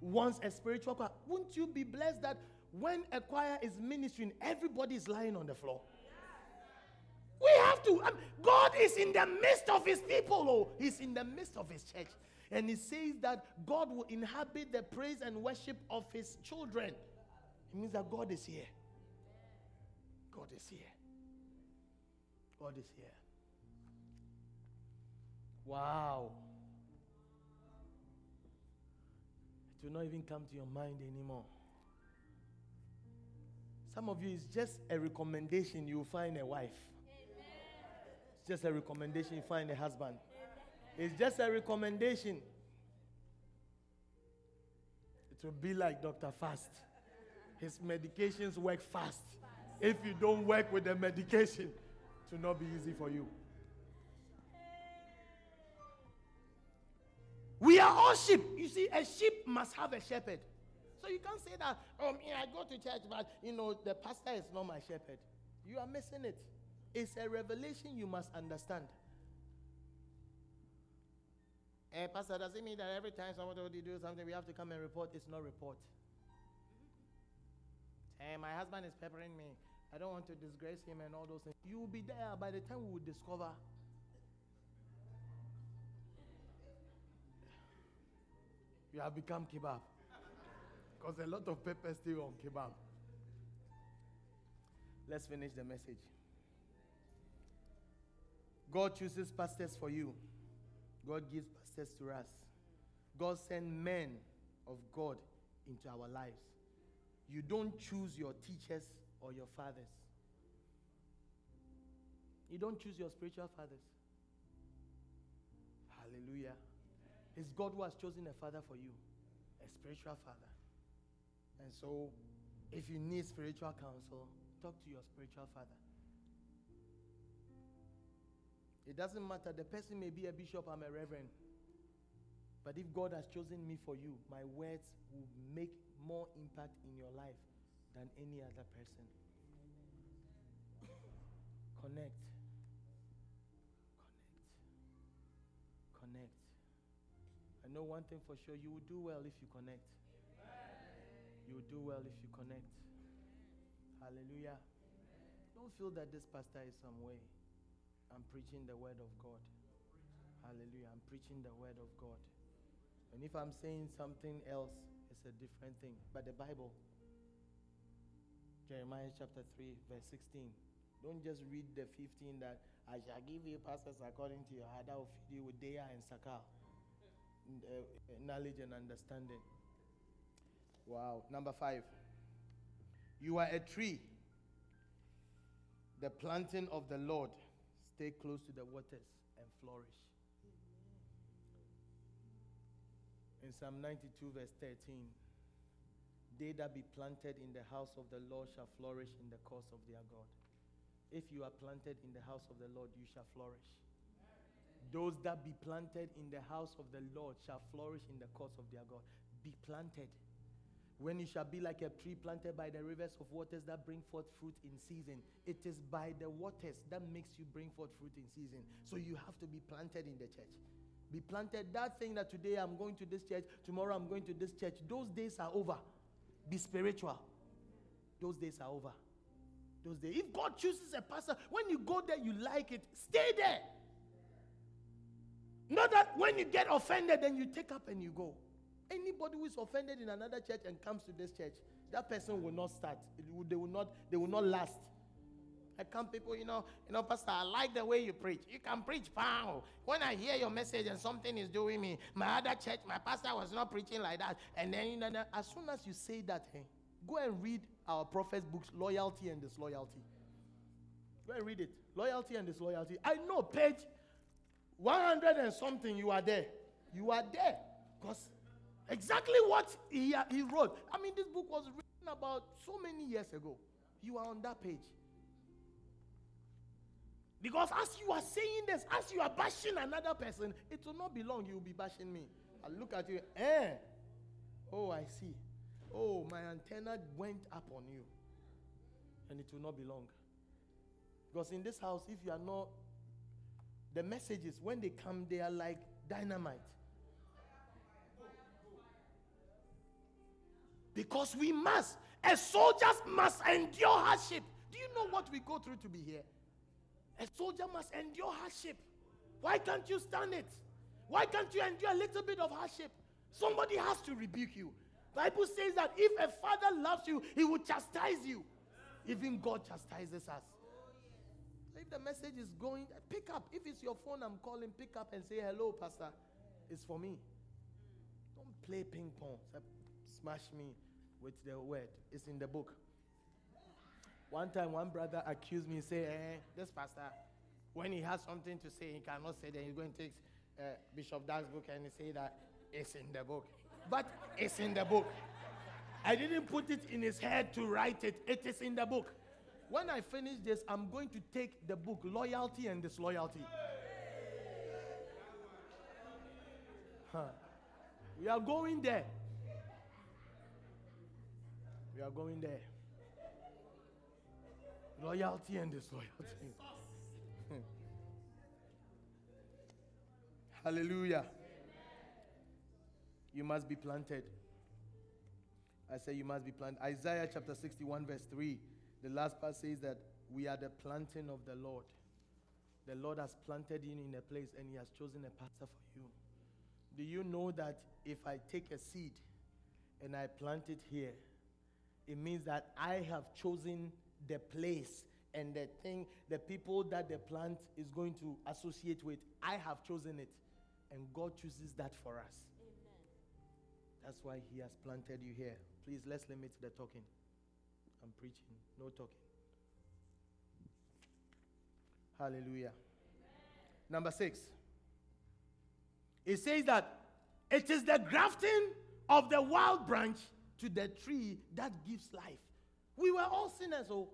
wants a spiritual choir. Wouldn't you be blessed that when a choir is ministering, everybody is lying on the floor? To. Um, God is in the midst of his people. Oh, he's in the midst of his church. And he says that God will inhabit the praise and worship of his children. It means that God is here. God is here. God is here. Wow. It will not even come to your mind anymore. Some of you, it's just a recommendation you find a wife. It's just a recommendation find a husband. It's just a recommendation. It will be like Dr. Fast. His medications work fast. If you don't work with the medication, it will not be easy for you. We are all sheep. You see, a sheep must have a shepherd. So you can't say that, oh, I go to church, but, you know, the pastor is not my shepherd. You are missing it. It's a revelation you must understand. Hey, Pastor, does it mean that every time somebody do something, we have to come and report? It's not report. Hey, my husband is peppering me. I don't want to disgrace him and all those things. You will be there by the time we will discover. You have become kebab. Because a lot of pepper still on kebab. Let's finish the message. God chooses pastors for you. God gives pastors to us. God sends men of God into our lives. You don't choose your teachers or your fathers. You don't choose your spiritual fathers. Hallelujah. It's God who has chosen a father for you, a spiritual father. And so, if you need spiritual counsel, talk to your spiritual father. It doesn't matter. The person may be a bishop, I'm a reverend. But if God has chosen me for you, my words will make more impact in your life than any other person. Connect. Connect. Connect. I know one thing for sure you will do well if you connect. You will do well if you connect. Hallelujah. Don't feel that this pastor is some way. I'm preaching the word of God. Hallelujah. I'm preaching the word of God. And if I'm saying something else, it's a different thing. But the Bible, Jeremiah chapter 3, verse 16. Don't just read the 15 that I shall give you pastors according to your heart. I will feed you with Dea and Sakal. Uh, knowledge and understanding. Wow. Number five. You are a tree, the planting of the Lord. Stay close to the waters and flourish. In Psalm 92, verse 13, they that be planted in the house of the Lord shall flourish in the cause of their God. If you are planted in the house of the Lord, you shall flourish. Those that be planted in the house of the Lord shall flourish in the cause of their God. Be planted. When you shall be like a tree planted by the rivers of waters that bring forth fruit in season. It is by the waters that makes you bring forth fruit in season. So you have to be planted in the church. Be planted. That thing that today I'm going to this church, tomorrow I'm going to this church, those days are over. Be spiritual. Those days are over. Those days. If God chooses a pastor, when you go there, you like it, stay there. Not that when you get offended, then you take up and you go. Anybody who is offended in another church and comes to this church, that person will not start. Will, they will not. They will not last. I come people, you know, you know, Pastor, I like the way you preach. You can preach, pow. When I hear your message and something is doing me, my other church, my pastor was not preaching like that. And then, you know, as soon as you say that, hey, go and read our prophet's books, Loyalty and Disloyalty. Go and read it. Loyalty and Disloyalty. I know, page 100 and something, you are there. You are there. Because Exactly what he, he wrote. I mean, this book was written about so many years ago. You are on that page. Because as you are saying this, as you are bashing another person, it will not be long you will be bashing me. I look at you, eh? Oh, I see. Oh, my antenna went up on you. And it will not be long. Because in this house, if you are not, the messages, when they come, they are like dynamite. Because we must. A soldier must endure hardship. Do you know what we go through to be here? A soldier must endure hardship. Why can't you stand it? Why can't you endure a little bit of hardship? Somebody has to rebuke you. Bible says that if a father loves you, he will chastise you. Even God chastises us. if the message is going, pick up. If it's your phone, I'm calling, pick up and say, hello, pastor. It's for me. Don't play ping pong smash me with the word. It's in the book. One time, one brother accused me, say, eh, this pastor, when he has something to say, he cannot say that he's going to take uh, Bishop Dag's book and say that it's in the book. But it's in the book. I didn't put it in his head to write it. It is in the book. When I finish this, I'm going to take the book, Loyalty and Disloyalty. Huh. We are going there. We are going there. Loyalty and disloyalty. [LAUGHS] Hallelujah. You must be planted. I say you must be planted. Isaiah chapter 61, verse 3. The last part says that we are the planting of the Lord. The Lord has planted you in a place and He has chosen a pastor for you. Do you know that if I take a seed and I plant it here, it means that I have chosen the place and the thing, the people that the plant is going to associate with. I have chosen it. And God chooses that for us. Amen. That's why He has planted you here. Please, let's limit the talking. I'm preaching, no talking. Hallelujah. Amen. Number six. It says that it is the grafting of the wild branch to the tree that gives life. We were all sinners, oh,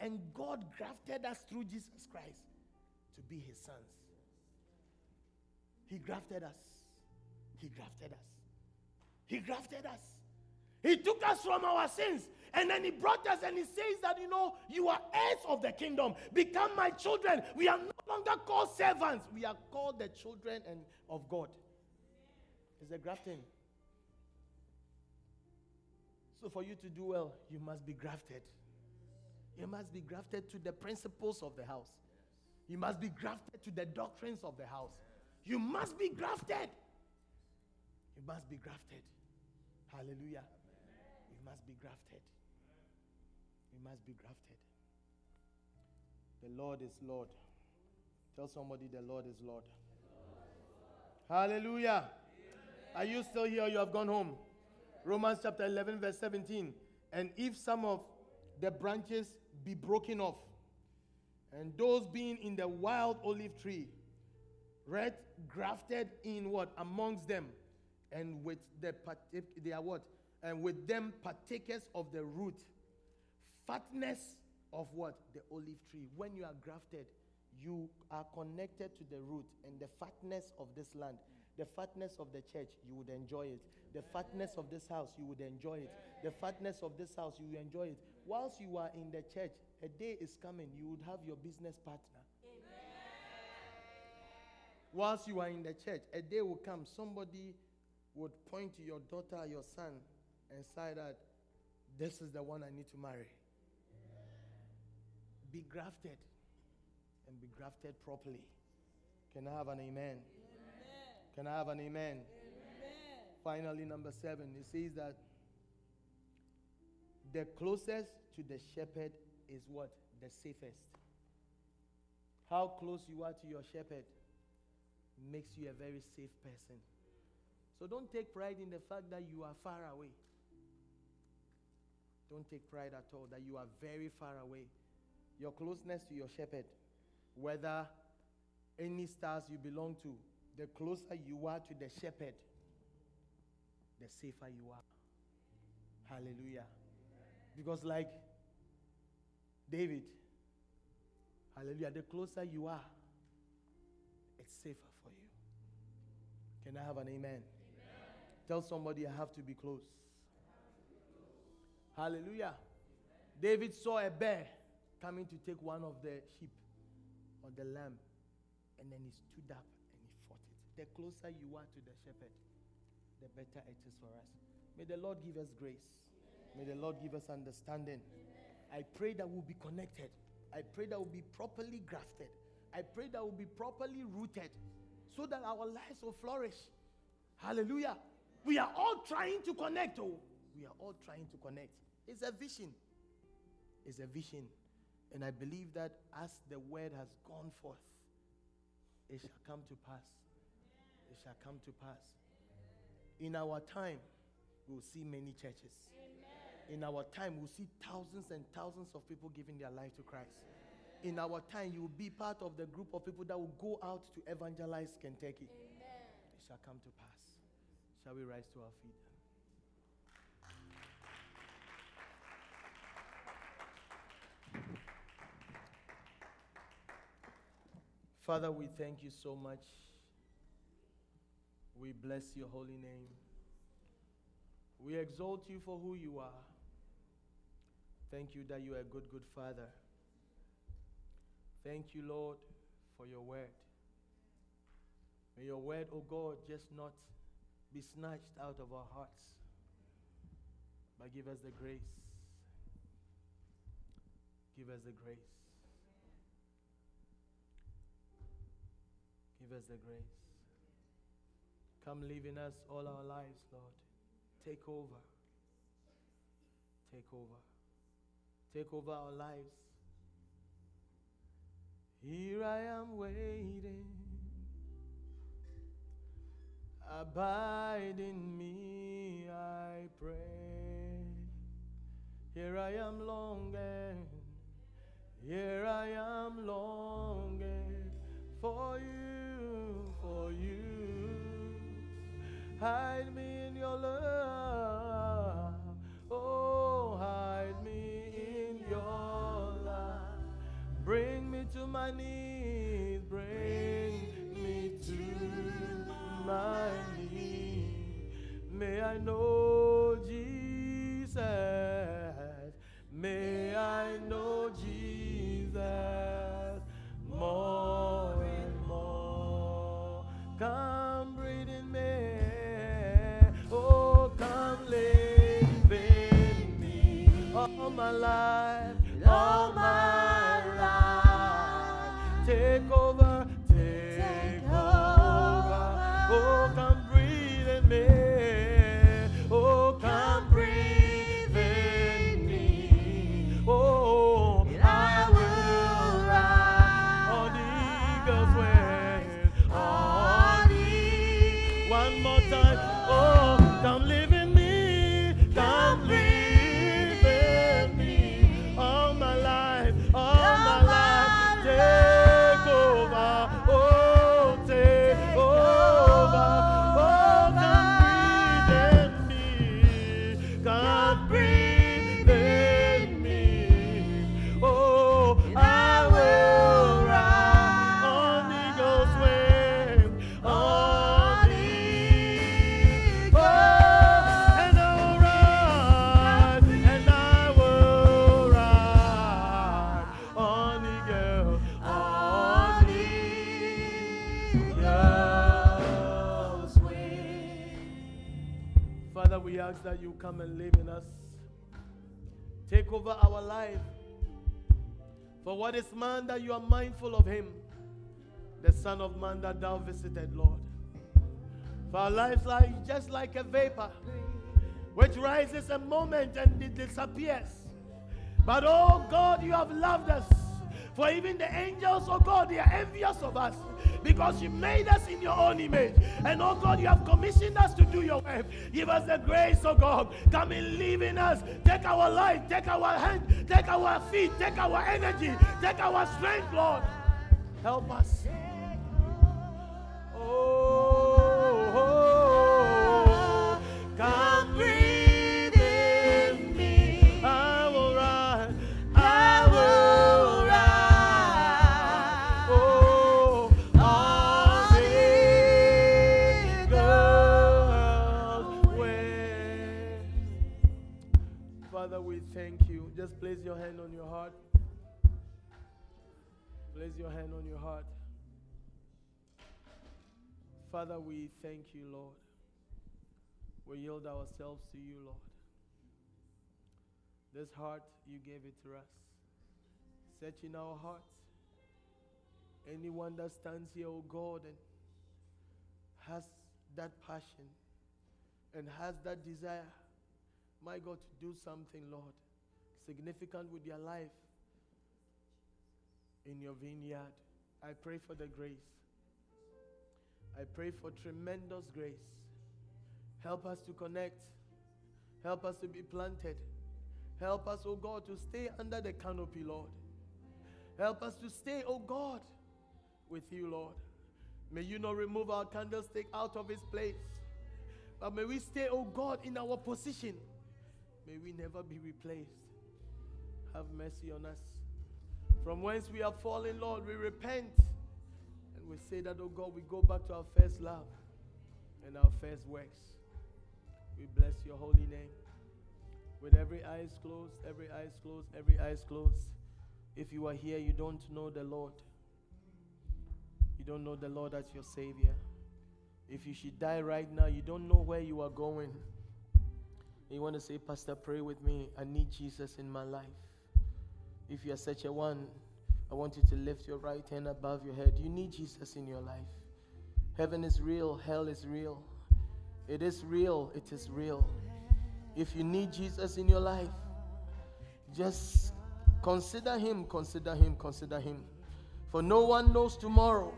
and God grafted us through Jesus Christ to be his sons. He grafted us. He grafted us. He grafted us. He took us from our sins and then he brought us and he says that, you know, you are heirs of the kingdom. Become my children. We are no longer called servants. We are called the children and of God. It's a grafting. So for you to do well, you must be grafted. You must be grafted to the principles of the house. You must be grafted to the doctrines of the house. You must be grafted. You must be grafted. Hallelujah. You must be grafted. You must be grafted. The Lord is Lord. Tell somebody the Lord is Lord. Hallelujah. Are you still here? You have gone home. Romans chapter 11, verse 17. And if some of the branches be broken off, and those being in the wild olive tree, right, grafted in what? Amongst them, and with the they are what? And with them partakers of the root, fatness of what? The olive tree. When you are grafted, you are connected to the root and the fatness of this land. The fatness of the church, you would enjoy it. The fatness of this house, you would enjoy it. The fatness of this house, you will enjoy it. Whilst you are in the church, a day is coming, you would have your business partner. Amen. Whilst you are in the church, a day will come, somebody would point to your daughter, your son, and say that this is the one I need to marry. Be grafted and be grafted properly. Can I have an amen? Can I have an amen? amen? Finally, number seven, it says that the closest to the shepherd is what? The safest. How close you are to your shepherd makes you a very safe person. So don't take pride in the fact that you are far away. Don't take pride at all that you are very far away. Your closeness to your shepherd, whether any stars you belong to, the closer you are to the shepherd, the safer you are. Hallelujah. Because, like David, hallelujah, the closer you are, it's safer for you. Can I have an amen? amen. Tell somebody I have to be close. Hallelujah. David saw a bear coming to take one of the sheep or the lamb, and then he stood up The closer you are to the shepherd, the better it is for us. May the Lord give us grace. May the Lord give us understanding. I pray that we'll be connected. I pray that we'll be properly grafted. I pray that we'll be properly rooted so that our lives will flourish. Hallelujah. We are all trying to connect. Oh, we are all trying to connect. It's a vision. It's a vision. And I believe that as the word has gone forth, it shall come to pass. It shall come to pass. In our time, we'll see many churches. In our time, we'll see thousands and thousands of people giving their life to Christ. In our time, you will be part of the group of people that will go out to evangelize Kentucky. Amen. It shall come to pass. Shall we rise to our feet? Father, we thank you so much. We bless your holy name. We exalt you for who you are. Thank you that you are a good, good Father. Thank you, Lord, for your word. May your word, O oh God, just not be snatched out of our hearts, but give us the grace. Give us the grace. Give us the grace. Come live in us all our lives, Lord. Take over. Take over. Take over our lives. Here I am waiting. Abide in me, I pray. Here I am longing. Here I am longing for you, for you. Hide me in your love. Oh, hide me in your love. Bring me to my knees. Bring me to my knees. May I know Jesus. May I know Jesus. For what is man that you are mindful of him? The Son of Man that thou visited, Lord. For our lives like just like a vapor, which rises a moment and it disappears. But oh God, you have loved us. For even the angels, oh God, they are envious of us because you made us in your own image. And oh God, you have commissioned us to do your work. Give us the grace, oh God. Come and live in us. Take our life, take our hand, take our feet, take our energy, take our strength, Lord. Help us. Oh, oh, oh. oh. come breathe Just place your hand on your heart. Place your hand on your heart. Father, we thank you, Lord. We yield ourselves to you, Lord. This heart, you gave it to us. Search in our hearts. Anyone that stands here, oh God, and has that passion and has that desire, my God, to do something, Lord, significant with their life in your vineyard. I pray for the grace. I pray for tremendous grace. Help us to connect. Help us to be planted. Help us, oh God, to stay under the canopy, Lord. Help us to stay, oh God, with you, Lord. May you not remove our candlestick out of its place. But may we stay, oh God, in our position. May we never be replaced. Have mercy on us. From whence we have fallen, Lord, we repent. And we say that, oh God, we go back to our first love and our first works. We bless your holy name. With every eyes closed, every eyes closed, every eyes closed. If you are here, you don't know the Lord. You don't know the Lord as your Savior. If you should die right now, you don't know where you are going. You want to say, Pastor, pray with me. I need Jesus in my life. If you are such a one, I want you to lift your right hand above your head. You need Jesus in your life. Heaven is real, hell is real. It is real, it is real. If you need Jesus in your life, just consider Him, consider Him, consider Him. For no one knows tomorrow.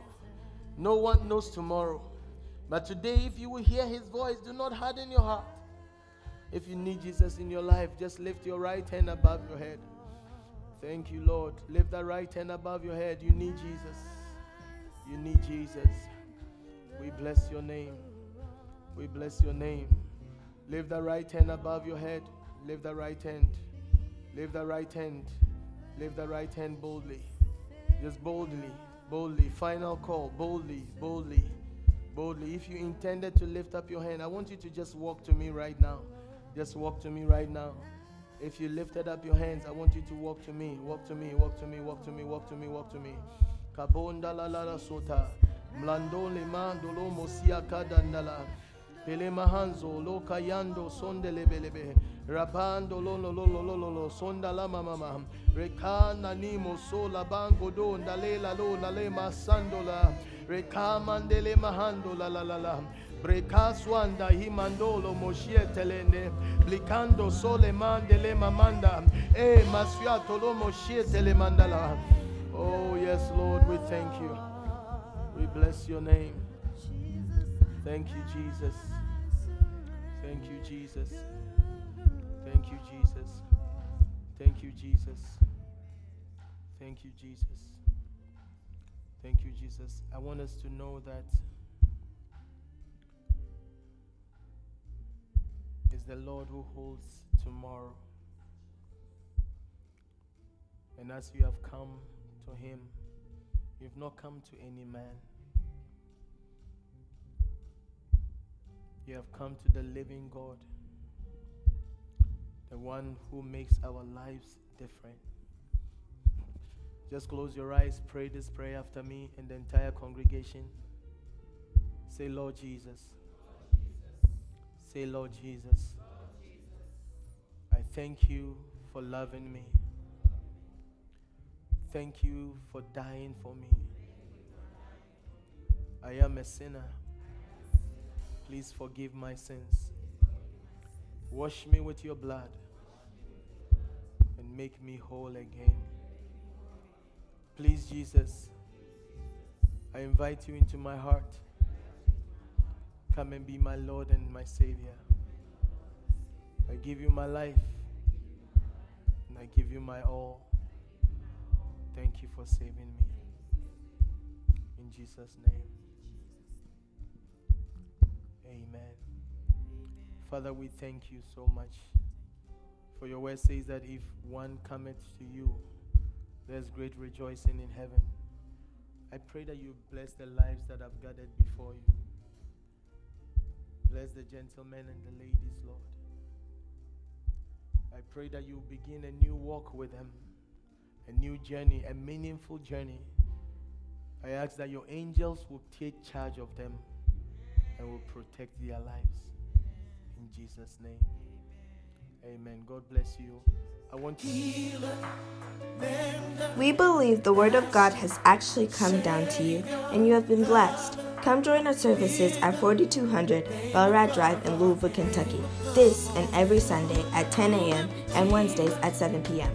No one knows tomorrow. But today, if you will hear His voice, do not harden your heart. If you need Jesus in your life, just lift your right hand above your head. Thank you, Lord. Lift that right hand above your head. You need Jesus. You need Jesus. We bless your name. We bless your name. Lift the right hand above your head. Lift the right hand. Lift the right hand. Lift the right hand boldly. Just boldly, boldly. Final call. Boldly, boldly, Boldly. If you intended to lift up your hand, I want you to just walk to me right now. Just walk to me right now. If you lifted up your hands, I want you to walk to me. Walk to me. Walk to me. Walk to me. Walk to me. Walk to me. Kabonda la la la sota. Mlando le mandolo mosia kadandala. Pele mahanzo lo kayando sonde lebelebe. Rabando lo lo lo lo lo lo lo sonda la mama. Rekana nimo sola bango do ndale la lo la le masandola. Rekamandele mahando la la la la. Brekaswanda himandolo moshietelene. Blikando sole mandele mamanda. Eh masfiato lo moshietele mandala. Oh yes, Lord, we thank you. We bless your name. Thank you, Jesus. Thank you, Jesus. Thank you, Jesus. Thank you, Jesus. Thank you, Jesus. Thank you, Jesus. I want us to know that the Lord who holds tomorrow. And as you have come to Him, you've not come to any man. You have come to the living God, the one who makes our lives different. Just close your eyes, pray this prayer after me and the entire congregation. Say, Lord Jesus. Say, Lord Jesus. I thank you for loving me. Thank you for dying for me. I am a sinner. Please forgive my sins. Wash me with your blood and make me whole again. Please, Jesus, I invite you into my heart. Come and be my Lord and my Savior. I give you my life and I give you my all. Thank you for saving me. In Jesus' name. Amen. Father, we thank you so much. For your word says that if one cometh to you, there's great rejoicing in heaven. I pray that you bless the lives that have gathered before you. Bless the gentlemen and the ladies, Lord. I pray that you begin a new walk with them, a new journey, a meaningful journey. I ask that your angels will take charge of them and will protect their lives. In Jesus' name. Amen. God bless you. I want to. We believe the Word of God has actually come down to you and you have been blessed. Come join our services at 4200 Belrad Drive in Louisville, Kentucky, this and every Sunday at 10 a.m. and Wednesdays at 7 p.m.